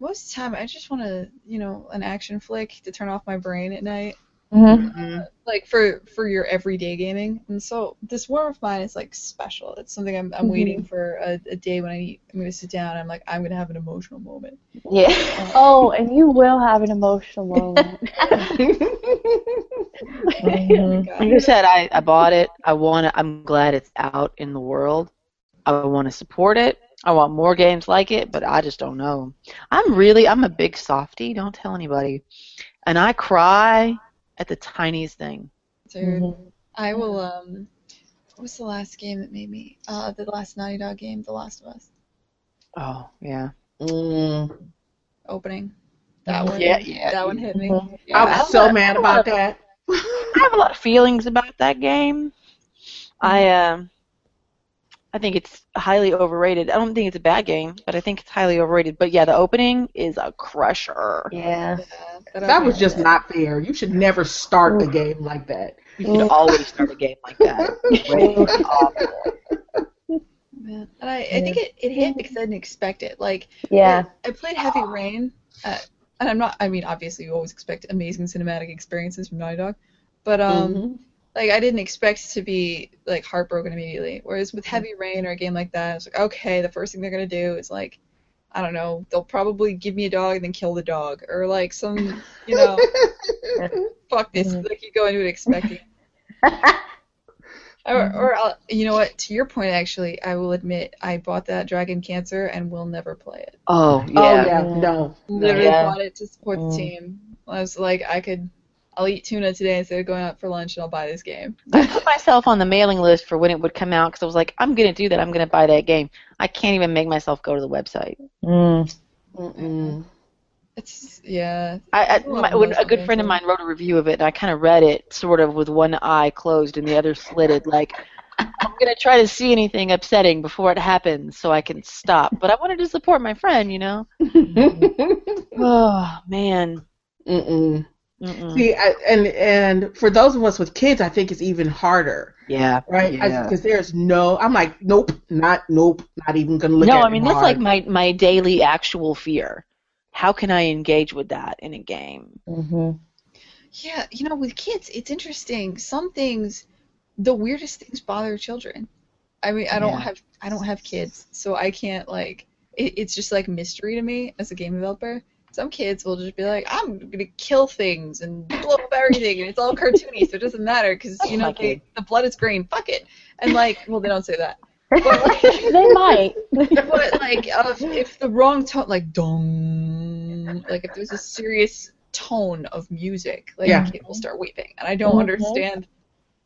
most of the time i just want to you know an action flick to turn off my brain at night Mm-hmm. Mhm. like for for your everyday gaming and so this war of mine is like special it's something i'm, I'm Mhm. waiting for a, a day when i i'm going to sit down and i'm like i'm going to have an emotional moment Yeah. Oh, and you will have an emotional moment. Mhm. Like I said, I, I bought it. I want to. I'm glad it's out in the world. I want to support it. I want more games like it, but I just don't know. I'm really. I'm a big softy, Don't tell anybody. And I cry at the tiniest thing. so Mhm. I will. Um, what was the last game that made me? Uh, the last Naughty Dog game, The Last of Us Oh yeah. Mm. opening. That one. Yeah, yeah. That one hit me. Mhm. I was so mad about that. I have a lot of feelings about that game. I um, I think it's highly overrated. I don't think it's a bad game, but I think it's highly overrated. But yeah, the opening is a crusher. Yeah. Yeah, That was opening- just not fair. You should never start a game like that. You should always start a game like that. It's. Yeah. And I, I think it, it hit because I didn't expect it. Like, Yeah. I played Heavy Rain, uh, and I'm not. I mean, obviously, you always expect amazing cinematic experiences from Naughty Dog, but um, Mhm. Like I didn't expect to be like heartbroken immediately. Whereas with Heavy Rain or a game like that, it's like okay, the first thing they're gonna do is like, I don't know, they'll probably give me a dog and then kill the dog, or like some, you know, fuck this. Mhm. Like you go into it expecting. Or, or I'll, you know what? To your point, actually, I will admit I bought that Dragon Cancer and will never play it. Oh Oh yeah. yeah, no. Literally Yeah. bought it to support the Mm. team. I was like, I could, I'll eat tuna today instead of going out for lunch, and I'll buy this game. I put myself on the mailing list for when it would come out because I was like, I'm gonna do that. I'm gonna buy that game. I can't even make myself go to the website. Mm. Mm-mm. It's yeah. I, I my, when a good friend of mine wrote a review of it, and I kind of read it sort of with one eye closed and the other slitted, like I'm gonna try to see anything upsetting before it happens so I can stop. But I wanted to support my friend, you know. Oh man. Mm-mm. Mm-mm. See, I, and and for those of us with kids, I think it's even harder, Yeah. right? Yeah. Because there's no, I'm like, nope, not, nope, not even gonna look no, at I mean that's hard. like my my daily actual fear. How can I engage with that in a game? Mm-hmm. Yeah, you know, with kids, it's interesting. Some things, the weirdest things bother children. I mean, I don't Yeah. have I don't have kids, so I can't like. It, it's just like mystery to me as a game developer. Some kids will just be like, I'm gonna kill things and blow up everything, and it's all cartoony, so it doesn't matter because you know they, the blood is green. Fuck it, and like, well, they don't say that. But like, they might. but like uh, if, if the wrong tone like dong like if there's a serious tone of music like Yeah. a kid will start weeping and i don't Mhm. understand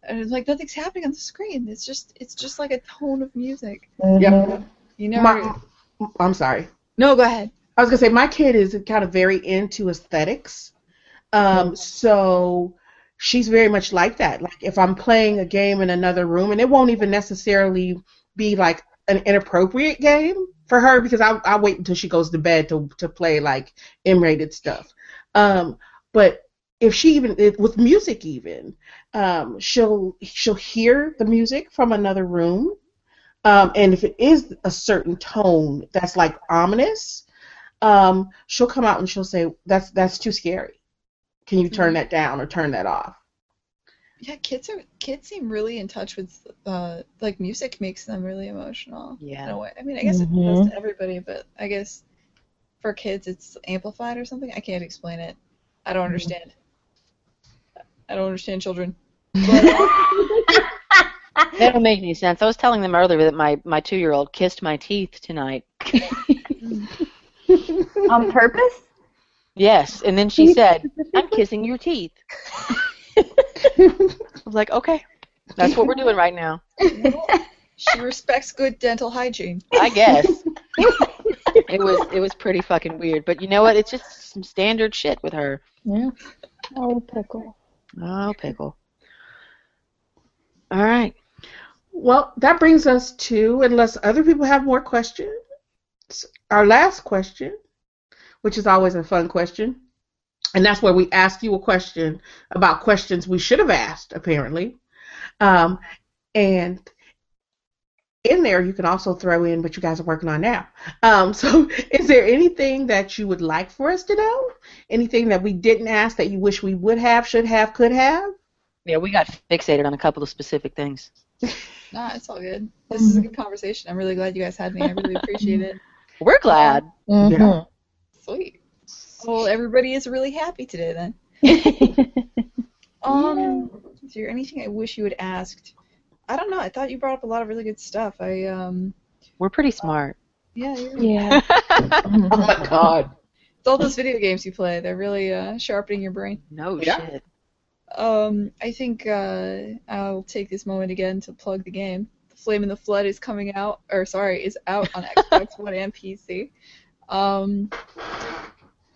and it's like nothing's happening on the screen it's just it's just like a tone of music Yeah. you never My, I'm sorry. no go ahead I was gonna say my kid is kind of very into aesthetics, um, so she's very much like that. Like if I'm playing a game in another room, and it won't even necessarily be like an inappropriate game for her because I I wait until she goes to bed to to play like M-rated stuff. Um, but if she even if- with music even, um, she'll she'll hear the music from another room, um, and if it is a certain tone that's like ominous um, she'll come out and she'll say, "That's that's too scary. Can you Mm-hmm. turn that down or turn that off?" Yeah, kids are kids seem really in touch with uh like music makes them really emotional. Yeah. In a way. I mean, I guess it does to everybody, but I guess for kids it's amplified or something. I can't explain it. I don't understand. I don't understand children. That don't make any sense. I was telling them earlier that my, my two year old kissed my teeth tonight. On purpose? Yes, and then she said, "I'm kissing your teeth." I was like, "Okay, that's what we're doing right now." She respects good dental hygiene. I guess. it was it was pretty fucking weird, but you know what? It's just some standard shit with her. Yeah. Oh, pickle. Oh, pickle. All right. Well, that brings us to, unless other people have more questions, our last question, which is always a fun question. And that's where we ask you a question about questions we should have asked, apparently. Um, and in there, you can also throw in what you guys are working on now. Um, so, is there anything that you would like for us to know? Anything that we didn't ask that you wish we would have, should have, could have? Yeah, we got fixated on a couple of specific things. Nah, it's all good. This is a good conversation. I'm really glad you guys had me. I really appreciate it. We're glad. Yeah. Sweet. Well, everybody is really happy today then. Um, is there anything I wish you had asked? I don't know. I thought you brought up a lot of really good stuff. I um, We're pretty smart. yeah, Yeah. Oh my God. it's all those video games you play. They're really uh, sharpening your brain. No Yeah. shit. Um, I think uh, I'll take this moment again to plug the game. Flame in the Flood is coming out, or sorry, is out on Xbox One and PC, um,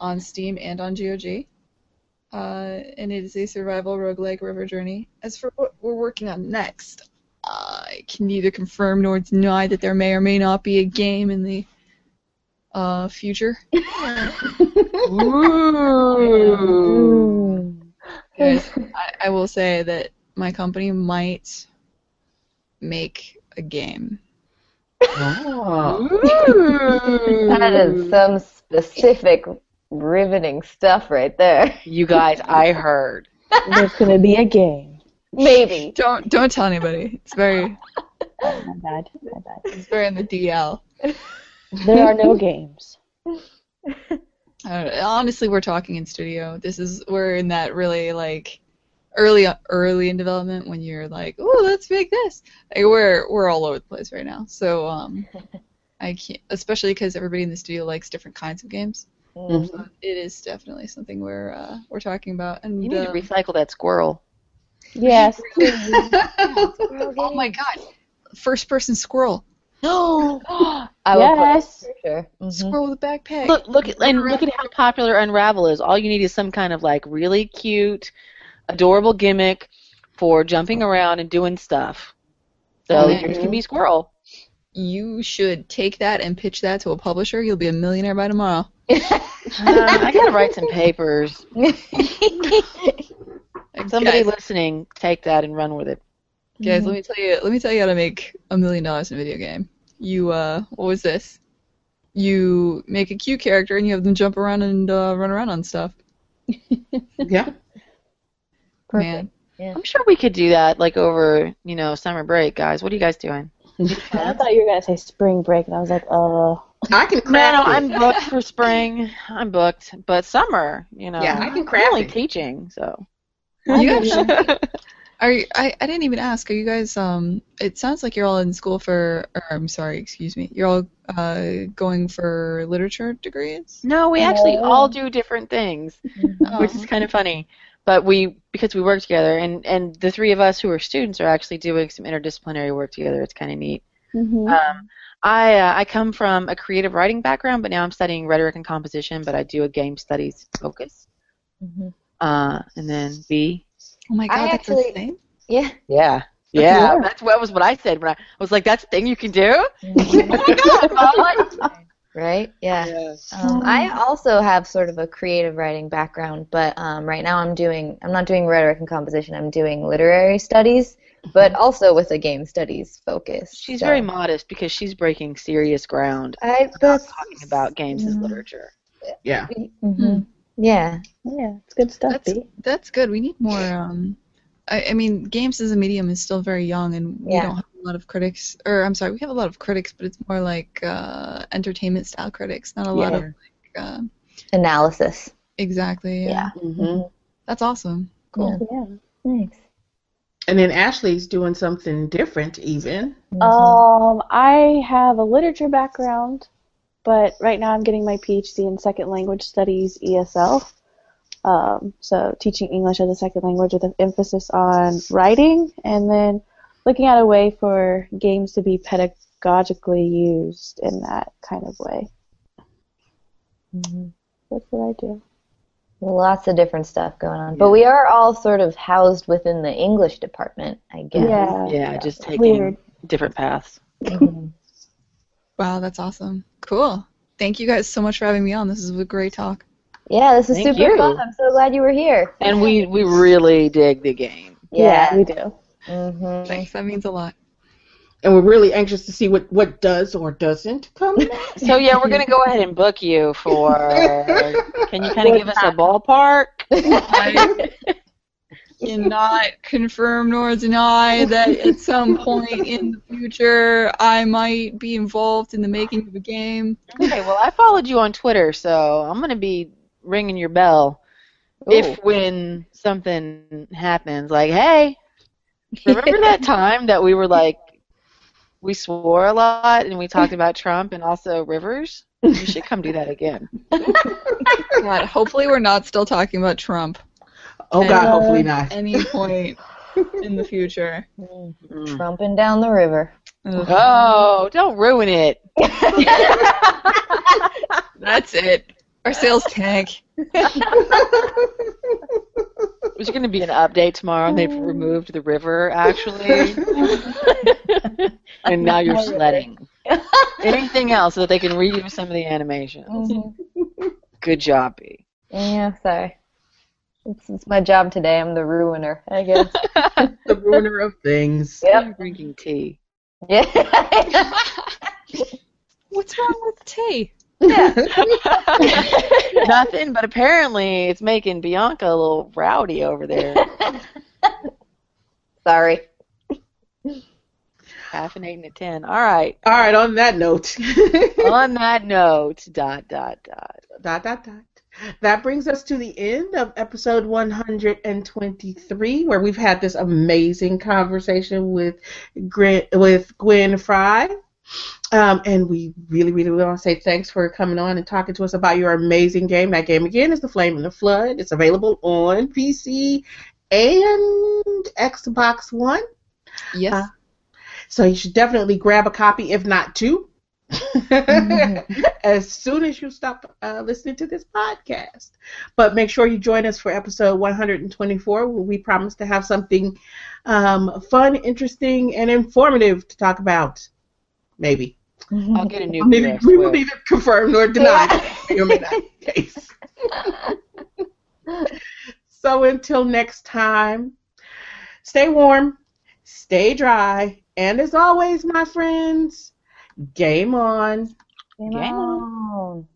on Steam and on GOG. Uh, and it is a survival roguelike river journey. As for what we're working on next, I can neither confirm nor deny that there may or may not be a game in the uh, future. Ooh. I, I will say that my company might make a game. Oh. That is some specific riveting stuff right there. You guys, I heard. There's gonna be a game. Maybe. Don't don't tell anybody. It's very Oh, my bad. My bad. it's very in the DL. There are no games. I. Uh, honestly, we're talking in studio. This is we're in that really like early early in development when you're like, oh, let's make this. Like, we're we're all over the place right now. So um, I can't, especially because everybody in the studio likes different kinds of games. Mm. So it is definitely something we're uh, we're talking about. And You need to um, recycle that squirrel. Yes. oh my god, first person squirrel. No. I will play yes. for sure. Mhm. Squirrel with a backpack. Look, look, and look at how popular Unravel is. All you need is some kind of like really cute, adorable gimmick for jumping around and doing stuff. So Mhm. yours can be squirrel. You should take that and pitch that to a publisher. You'll be a millionaire by tomorrow. Uh, I gotta write some papers. Somebody guys, listening, take that and run with it. guys, let me tell you. Let me tell you how to make a million dollars in a video game. You, uh, what was this? You make a cute character and you have them jump around and uh, run around on stuff. Yeah. Man, I'm sure we could do that like over, you know, summer break, guys. What are you guys doing? I thought you were gonna say spring break, and I was like, uh. I can No, craft no. I'm booked for spring. I'm booked, but summer, you know. Yeah, I can I'm craft only it. teaching, so. you guys, are you, I? I didn't even ask. Are you guys? Um, it sounds like you're all in school for. Or I'm sorry, excuse me. You're all uh going for literature degrees. No, we actually all do different things, Oh. which is kind of funny. But we, because we work together, and and the three of us who are students are actually doing some interdisciplinary work together. It's kind of neat. mhm. Um, I uh, I come from a creative writing background, but now I'm studying rhetoric and composition. But I do a game studies focus. Mhm. Uh, and then B. Oh my god, I that's actually- the thing. Yeah. Yeah. Yeah, that's what was what I said when I, I was like, "That's a thing you can do." Right? Yeah. Um, I also have sort of a creative writing background, but um, right now I'm doing I'm not doing rhetoric and composition. I'm doing literary studies, but also with a game studies focus. She's so. very modest because she's breaking serious ground I that's talking about games as Mhm. literature. Yeah. hmm Yeah. Yeah, it's good stuff, That's B. that's good. We need more. Um, I, I mean, games as a medium is still very young, and we Yeah. don't have a lot of critics. Or I'm sorry, we have a lot of critics, but it's more like uh, entertainment style critics, not a lot of like uh, Analysis. exactly. Yeah. Yeah. hmm that's awesome. Cool. Yeah. Thanks. And then Ashley's doing something different, even. Mm-hmm. Um, I have a literature background, but right now I'm getting my PhD in second language studies ESL. Um, so teaching English as a second language with an emphasis on writing, and then looking at a way for games to be pedagogically used in that kind of way. Mhm. That's what I do. Lots of different stuff going on. But we are all sort of housed within the English department, I guess. Yeah. Yeah, just taking Weird. different paths. Mhm. Wow, that's awesome. Cool. Thank you guys so much for having me on. This is a great talk. Yeah, this is Thank super you. fun. I'm so glad you were here. And we we really dig the game. Yeah, we do. Hmm Thanks. That means a lot. And we're really anxious to see what, what does or doesn't come next. So yeah, we're gonna go ahead and book you for. Can you kind of give us a ballpark? I cannot confirm nor deny that at some point in the future I might be involved in the making of a game. Okay, well I followed you on Twitter, so I'm gonna be ringing your bell if when something happens. Like, hey, remember that time that we were like, we swore a lot and we talked about Trump and also Rivers? You should come do that again. God, hopefully we're not still talking about Trump Oh, God, Uh, hopefully not. any point in the future. Mm. Trumping down the river. Oh, don't ruin it. that's it. Our sales tank. There's going to be an update tomorrow, and they've removed the river, actually. and now you're sledding. Anything else so that they can redo some of the animations. Mhm. Good job, B. Yeah, sorry. It's, it's my job today. I'm the ruiner, I guess. The ruiner of things. yep. Drinking tea. Yeah. What's wrong with tea? Nothing, but apparently it's making Bianca a little rowdy over there. Sorry. Caffeinating at 10. All right. All right, on that note. On that note, dot, dot, dot. dot, dot, dot. That brings us to the end of episode 123, where we've had this amazing conversation with Gwen, with Gwen Frey. Um, and we really, really want to say thanks for coming on and talking to us about your amazing game. That game, again, is The Flame in the Flood. It's available on PC and Xbox One. Yes. Uh, So you should definitely grab a copy, if not two, as soon as you stop uh, listening to this podcast. But make sure you join us for episode 124, where we promise to have something um, fun, interesting, and informative to talk about. Maybe. Mm-hmm. I'll get a new Maybe PS we will Web. neither confirm nor deny. May or may not case. so until next time, stay warm, stay dry, and as always, my friends, game on. Game Game on. Thank